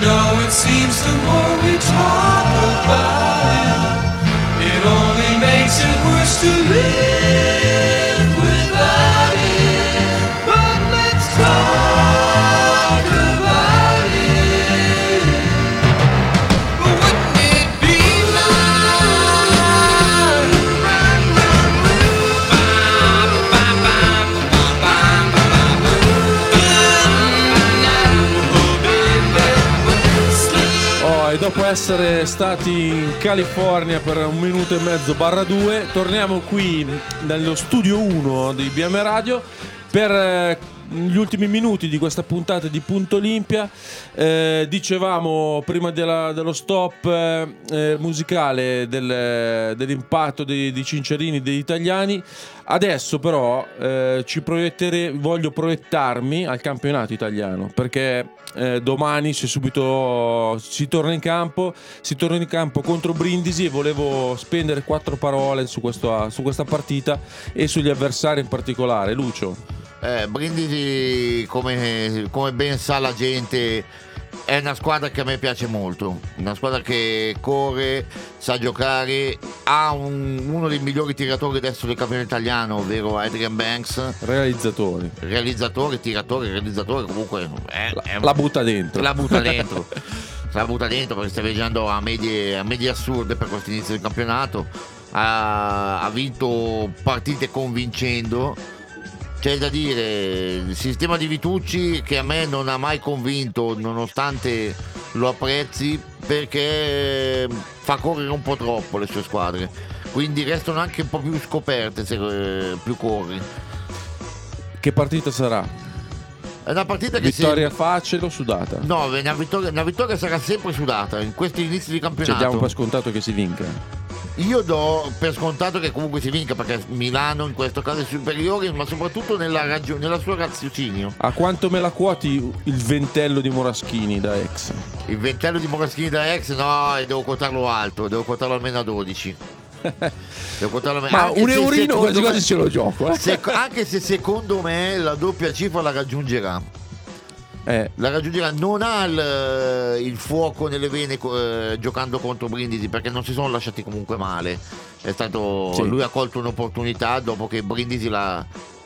Know it seems the more we talk about it, it only makes it worse to live essere stati in California per un minuto e mezzo barra due. Torniamo qui nello studio 1 di BM Radio per eh, gli ultimi minuti di questa puntata di Punto Olimpia. Eh, dicevamo prima della- dello stop eh, eh, musicale del- dell'impatto dei, dei Cincerini degli italiani. Adesso però eh, ci proiettere- voglio proiettarmi al campionato italiano perché eh, domani si, subito, si torna in campo, si torna in campo contro Brindisi e volevo spendere quattro parole su, questo- su questa partita e sugli avversari in particolare. Lucio. Eh, Brindisi, come, come ben sa la gente, è una squadra che a me piace molto. Una squadra che corre, sa giocare, ha un- uno dei migliori tiratori adesso del campionato italiano, ovvero Adrian Banks. Realizzatori. Realizzatore, tiratore, realizzatore, comunque è, è- La butta dentro. la butta dentro. la butta dentro perché sta viaggiando a medie, a medie assurde per questo inizio del campionato. Ha, ha vinto partite convincendo. C'è da dire, il sistema di Vitucci che a me non ha mai convinto, nonostante lo apprezzi, perché fa correre un po' troppo le sue squadre. Quindi restano anche un po' più scoperte se eh, più corri. Che partita sarà? È una partita che Vittoria se- facile o sudata? No, una vittoria, una vittoria sarà sempre sudata in questi inizi di Cioè, campionato. diamo per scontato che si vinca. Io do per scontato che comunque si vinca perché Milano in questo caso è superiore, ma soprattutto nella, ragio- nella sua raziocinio. A quanto me la quoti il ventello di Moraschini da ex? Il ventello di Moraschini da ex, no, devo quotarlo alto, devo quotarlo almeno a 12. Devo quotarlo Ma anche un se eurino quasi quasi ce lo gioco. Eh. sec- anche se secondo me la doppia cifra la raggiungerà. Eh, La raggiungerà, non ha il, il fuoco nelle vene eh, giocando contro Brindisi perché non si sono lasciati comunque male. È stato, Sì. Lui ha colto un'opportunità dopo che Brindisi l'ha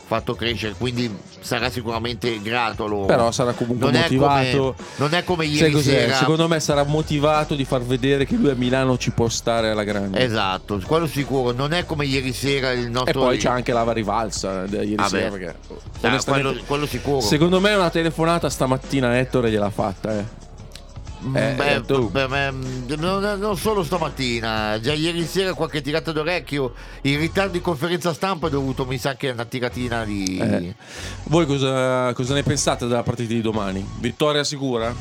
fatto crescere, quindi sarà sicuramente grato loro. però sarà comunque non è motivato. come- non è come ieri sera. Secondo me sarà motivato di far vedere che lui a Milano ci può stare alla grande. Esatto, quello sicuro, non è come ieri sera il E nostro... poi c'è anche la rivalsa da ieri Ah, sera. Perché, Ah, quello, quello sicuro. secondo me una telefonata stamattina Ettore gliel'ha fatta. Eh. Mm, Eh, beh, tu. beh, beh, mm, non, non solo stamattina, già ieri sera qualche tirata d'orecchio. Il ritardo di conferenza stampa è dovuto, mi sa che è una tiratina di. Eh. Voi cosa, cosa ne pensate della partita di domani? Vittoria sicura?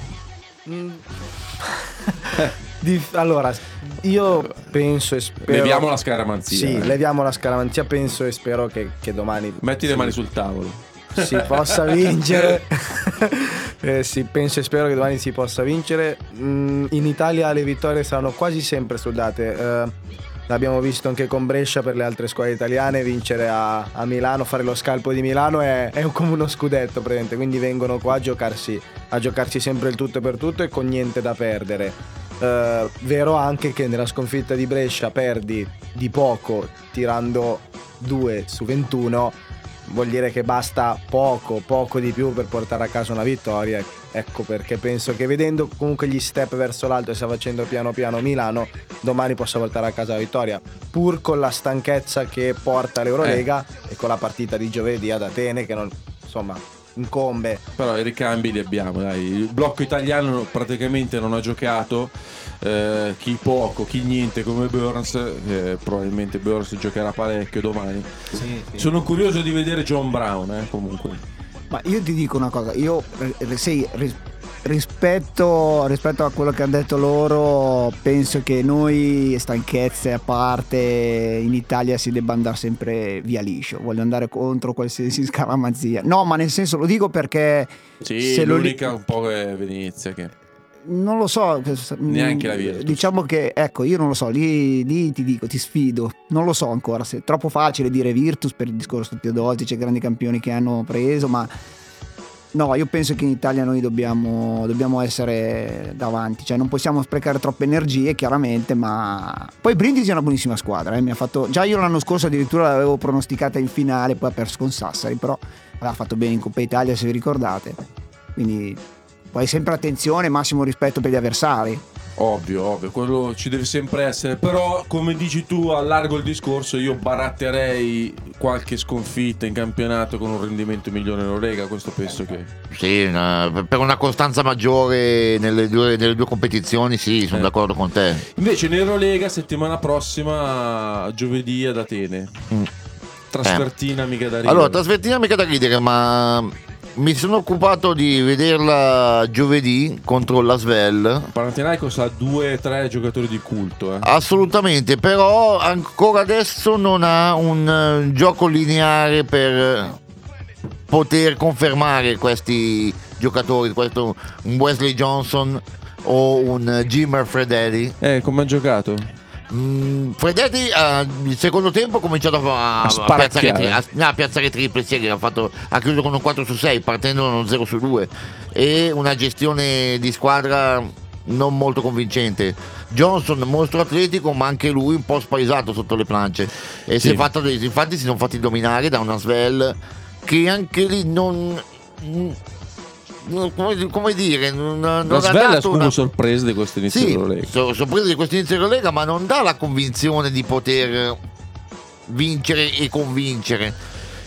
Di- allora, io penso e spero. Leviamo la scaramanzia. Sì, eh. leviamo la scaramanzia. Penso e spero che, che domani. Metti le si- mani sul tavolo. Si possa vincere. Eh, sì, penso e spero che domani si possa vincere. Mm, in Italia le vittorie saranno quasi sempre sudate. Eh, l'abbiamo visto anche con Brescia per le altre squadre italiane. Vincere a, a Milano, fare lo scalpo di Milano è, è come uno scudetto, praticamente. Quindi vengono qua a giocarsi, a giocarsi sempre il tutto per tutto e con niente da perdere. Eh, vero anche che nella sconfitta di Brescia perdi di poco tirando 2 su 21 vuol dire che basta poco, poco di più per portare a casa una vittoria. Ecco perché penso che vedendo comunque gli step verso l'alto e sta facendo piano piano Milano, domani possa portare a casa la vittoria, pur con la stanchezza che porta l'Eurolega e con la partita di giovedì ad Atene che non, insomma incombe. Però i ricambi li abbiamo, dai. Il blocco italiano praticamente non ha giocato. eh, chi poco, chi niente come Burns. eh, probabilmente Burns giocherà parecchio domani. Sono curioso di vedere John Brown, eh, comunque. Ma io ti dico una cosa, io eh, sì, ris- rispetto, rispetto a quello che hanno detto loro, penso che noi, stanchezze a parte, in Italia si debba andare sempre via liscio. Voglio andare contro qualsiasi scaramanzia. No, ma nel senso lo dico perché Sì, se lo l'unica un po' è Venezia che... non lo so. Neanche la mm, Virtus. Diciamo che, ecco, io non lo so, lì, lì ti dico, ti sfido. Non lo so ancora, se è troppo facile dire Virtus per il discorso Teodosic e grandi campioni che hanno preso, ma no, io penso che in Italia noi dobbiamo, dobbiamo essere davanti, cioè non possiamo sprecare troppe energie, chiaramente, ma poi Brindisi è una buonissima squadra, eh, fatto... già io l'anno scorso addirittura l'avevo pronosticata in finale, poi ha perso con Sassari, però aveva fatto bene in Coppa Italia se vi ricordate. Quindi poi sempre attenzione, massimo rispetto per gli avversari. Ovvio, ovvio, quello ci deve sempre essere. Però, come dici tu, allargo il discorso. Io baratterei qualche sconfitta in campionato con un rendimento migliore in Eurolega. Questo penso che. Sì, una- per una costanza maggiore nelle due, nelle due competizioni, sì, sono Eh. d'accordo con te. Invece, in Eurolega, settimana prossima, giovedì ad Atene. Trasfertina mica da ridere. Mm. Allora, trasfertina mica da ridere, ma mi sono occupato di vederla giovedì contro la Svel. Panathinaikos ha due o tre giocatori di culto. Eh. Assolutamente, però ancora adesso non ha un eh, gioco lineare per poter confermare questi giocatori, questo, un Wesley Johnson o un Jimmer Fredetti. Eh, come ha giocato? Mm, Fredetti eh, il secondo tempo ha cominciato a, A a piazzare, tri- a- no, a piazzare triple sì, ha, fatto- ha chiuso con un 4 su 6 partendo da uno 0 su 2 e una gestione di squadra non molto convincente. Johnson mostro atletico ma anche lui un po' spaesato sotto le planche. E si Sì. è fatto infatti si sono fatti dominare da una Svel che anche lì non non- come, come dire non, non La ha comunque una- sorpresa di questo inizio sì, di Eurolega. so- sorpreso di questo inizio di Lega, ma non dà la convinzione di poter vincere e convincere.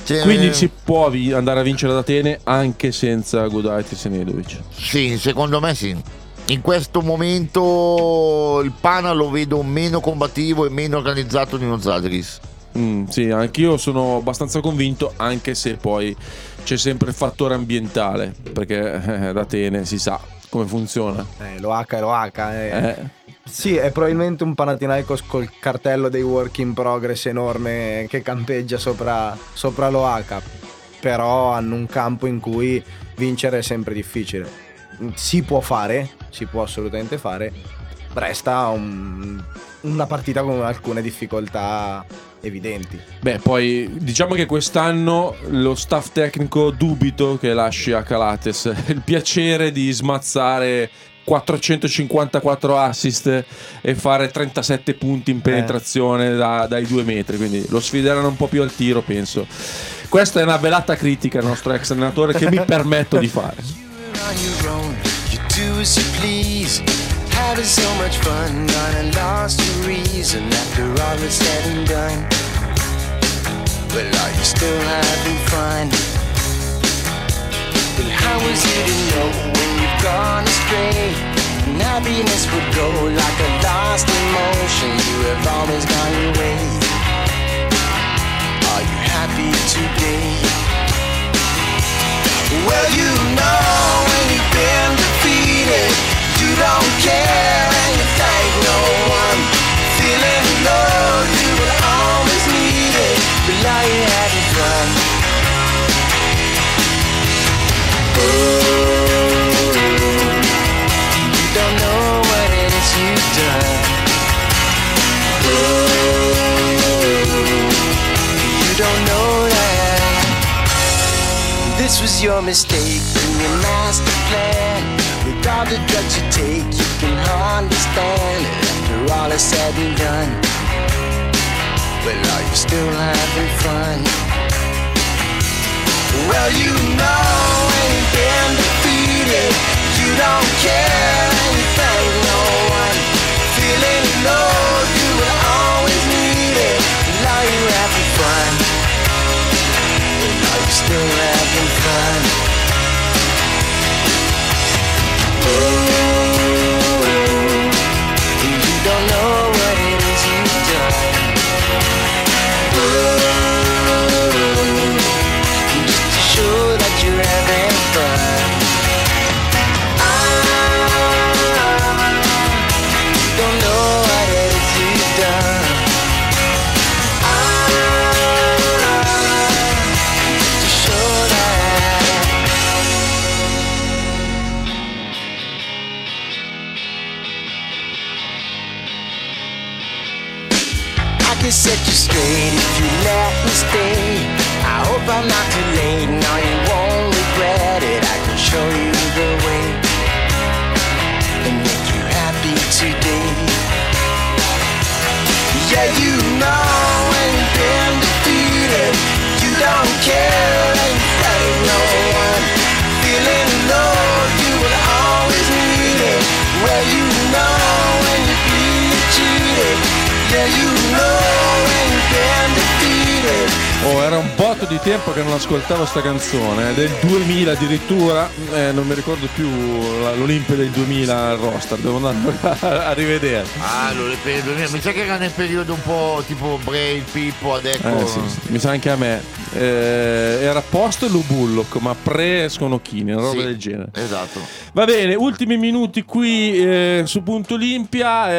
Cioè, Quindi eh, si può vi- andare a vincere ad Atene anche senza Gudaitis e Nedovic. Sì, secondo me sì. In questo momento il Pana lo vedo meno combattivo e meno organizzato di uno Zagris. Mm, sì, anch'io sono abbastanza convinto, anche se poi c'è sempre il fattore ambientale, perché eh, ad Atene si sa come funziona. Eh, lo H è lo H. eh. Eh, Sì, è probabilmente un Panathinaikos col cartello dei work in progress enorme che campeggia sopra, sopra l'OH, però hanno un campo in cui vincere è sempre difficile. Si può fare, si può assolutamente fare, resta un- una partita con alcune difficoltà evidenti. Beh, poi diciamo che quest'anno lo staff tecnico dubito che lasci a Calates il piacere di smazzare 454 assist e fare 37 punti in penetrazione da- dai due metri, quindi lo sfideranno un po' più al tiro, penso. Questa è una velata critica al nostro ex allenatore che mi permetto di fare. Having so much fun, gonna lost your reason after all is said and done. Well, are you still having fun? Well, how is it to know when you've gone astray? And happiness would go like a lost emotion. You have always gone your way. Are you happy today? Well, you know when you've been defeated, don't care and you thank no one. Feeling you will always need it, fun. Ooh, you don't know what it is you've done. Ooh, you don't know that. This was your mistake all the drugs you take, you can understand it after all is said and done. Well, are you still having fun? Well, you know when you've been defeated, you don't care and you thank no one. Feeling low, you will always need it. Now you're having fun. Are you still having fun? Ooh, stay. I hope I'm not too late, no, you won't regret it. I can show you the way and make you happy today. Yeah, you know when you've been defeated, you don't care di tempo che non ascoltavo sta canzone, eh, del 2000 addirittura, eh, non mi ricordo più l'Olimpia del 2000 al roster, devo andare a, a rivedere. Ah, lo ripeto, mi sa che era nel periodo un po' tipo Braille, Pippo, adesso. Eh, sì, mi sa anche a me. Eh, era post Lou Bullock, ma pre Sconocchini, una roba Sì, del genere. Esatto. Va bene, ultimi minuti qui eh, su Punto Olimpia.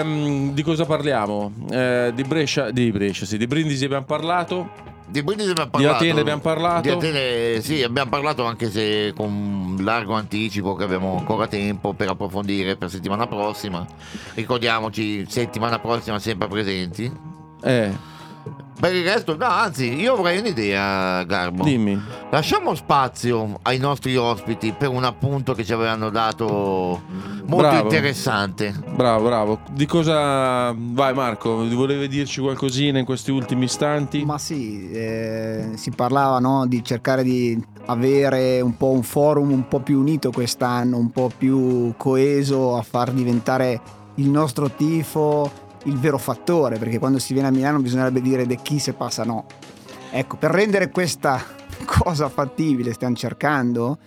ehm, di cosa parliamo? Eh, di Brescia, di Brescia, sì, di Brindisi abbiamo parlato. Di Brindisi abbiamo Di parlato. Atene abbiamo parlato. Di Atene, sì, abbiamo parlato anche se con largo anticipo che abbiamo ancora tempo per approfondire per settimana prossima. Ricordiamoci, settimana prossima sempre presenti. Eh, Per il resto, no, anzi, io avrei un'idea, Garbo. dimmi. Lasciamo spazio ai nostri ospiti per un appunto che ci avevano dato molto Bravo. interessante. Bravo, bravo. Di cosa vai Marco? Volevi dirci qualcosina in questi ultimi istanti? Ma sì, eh, si parlava no, di cercare di avere un po' un forum un po' più unito quest'anno, un po' più coeso, a far diventare il nostro tifo il vero fattore, perché quando si viene a Milano bisognerebbe dire de chi se passa no. Ecco, per rendere questa cosa fattibile stiamo cercando,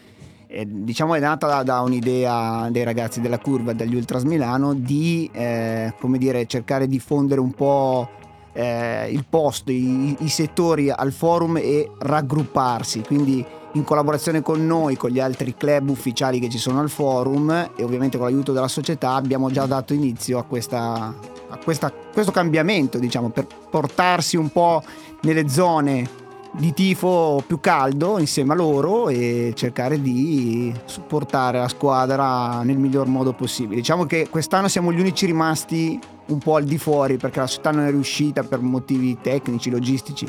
eh, diciamo è nata da, da un'idea dei ragazzi della curva degli Ultras Milano di eh, come dire, cercare di fondere un po' eh, il posto, i, i settori al forum e raggrupparsi, quindi in collaborazione con noi, con gli altri club ufficiali che ci sono al forum e ovviamente con l'aiuto della società abbiamo già dato inizio a, questa, a questa- questo cambiamento, diciamo, per portarsi un po' nelle zone di tifo più caldo insieme a loro e cercare di supportare la squadra nel miglior modo possibile. Diciamo che quest'anno siamo gli unici rimasti un po' al di fuori perché la società non è riuscita per motivi tecnici, logistici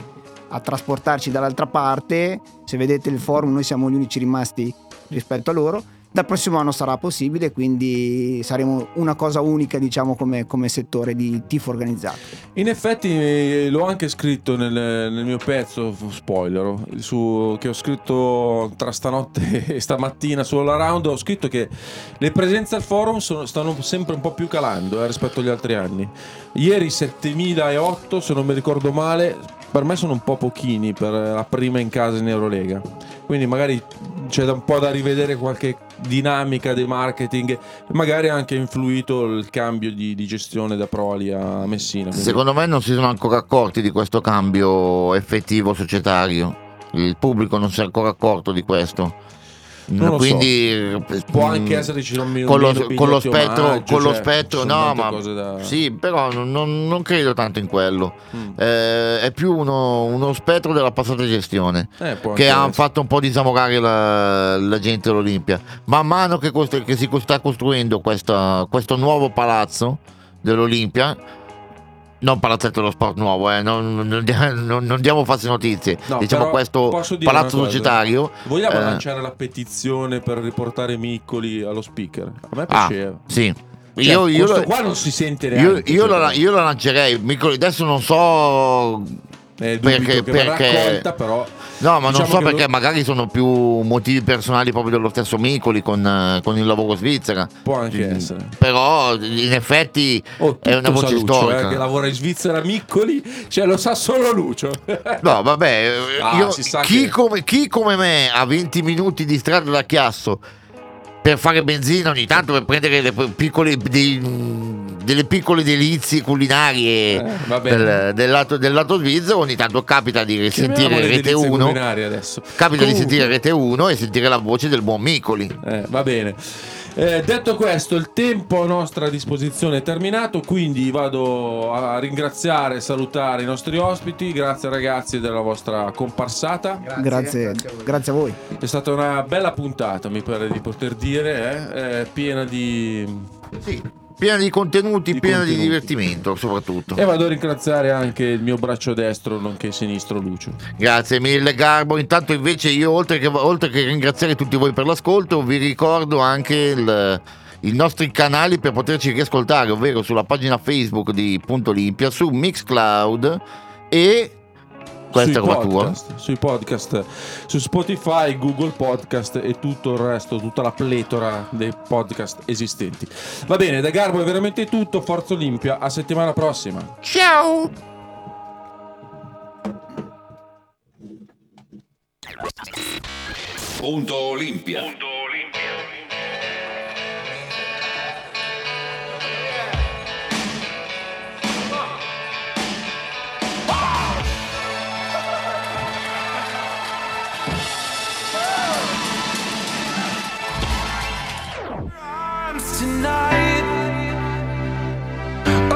a trasportarci dall'altra parte. Se vedete il forum noi siamo gli unici rimasti rispetto a loro. Dal prossimo anno sarà possibile, quindi saremo una cosa unica, diciamo, come, come settore di tifo organizzato. In effetti eh, l'ho anche scritto nel, nel mio pezzo, spoiler, su- che ho scritto tra stanotte e stamattina sulla round, ho scritto che le presenze al forum sono- stanno sempre un po' più calando eh, rispetto agli altri anni. Ieri 7008, se non mi ricordo male, per me sono un po' pochini per la prima in casa in Eurolega. Quindi magari c'è un po' da rivedere qualche dinamica di marketing, magari anche influito il cambio di, di gestione da Proli a Messina. quindi- Secondo me non si sono ancora accorti di questo cambio effettivo societario. Il pubblico non si è ancora accorto di questo. Non lo Quindi Può mm, anche esserci non meno con lo, con lo spettro, omaggio, con lo cioè, spettro ci no, ma da- sì, però non, non- credo tanto in quello. Mm. Eh, è più uno, uno spettro della passata gestione Eh, che ha fatto un po' disamorare la, la gente all'Olimpia. Man mano che, costru- che si sta costruendo questa- questo nuovo palazzo dell'Olimpia, non palazzetto dello sport nuovo, eh, non, non- non- non diamo false notizie, No, diciamo questo palazzo societario. Vogliamo eh, lanciare la petizione per riportare Miccoli allo speaker? A me Ah, piaceva. sì. Cioè, io, io, lo- qua non si sente io, neanche. io cioè, la, io la lancerei, Miccoli, adesso non so eh, perché- perché- accolta, però No, ma non Diciamo so che perché lo- magari sono più motivi personali proprio dello stesso Micoli con, eh, con il lavoro svizzera. può anche Mm, essere. Però in effetti Oh, è una voce Lucio, storica. eh, che lavora in Svizzera Miccoli, cioè lo sa solo Lucio. No, vabbè, eh, Ah, io- chi, che- come, chi come me ha 20 minuti di strada da Chiasso per fare benzina ogni tanto per prendere le piccole, dei- delle piccole delizie culinarie Eh, del, del lato, del lato svizzero, ogni tanto capita di sentire Rete delizie 1. culinarie adesso. Capita di Comunque- sentire Rete 1 e sentire la voce del buon Micoli. Eh, va bene. Eh, detto questo, il tempo a nostra disposizione è terminato, quindi vado a ringraziare e salutare i nostri ospiti. Grazie ragazzi della vostra comparsata. Grazie, grazie a voi. È stata una bella puntata, mi pare di poter dire, eh, eh, piena di... Sì, piena di contenuti, Di piena contenuti. di divertimento soprattutto. E vado a ringraziare anche il mio braccio destro, nonché sinistro Lucio. Grazie mille Garbo. Intanto invece io oltre che, oltre che ringraziare tutti voi per l'ascolto, vi ricordo anche il- i nostri canali per poterci riascoltare, ovvero sulla pagina Facebook di Punto Olimpia, su Mixcloud e questa sui come podcast, tua? Sui podcast, su Spotify, Google Podcast e tutto il resto, tutta la pletora dei podcast esistenti. Va bene, da Garbo è veramente tutto. Forza Olimpia, a settimana prossima. Ciao! Punto Olimpia. Punto tonight.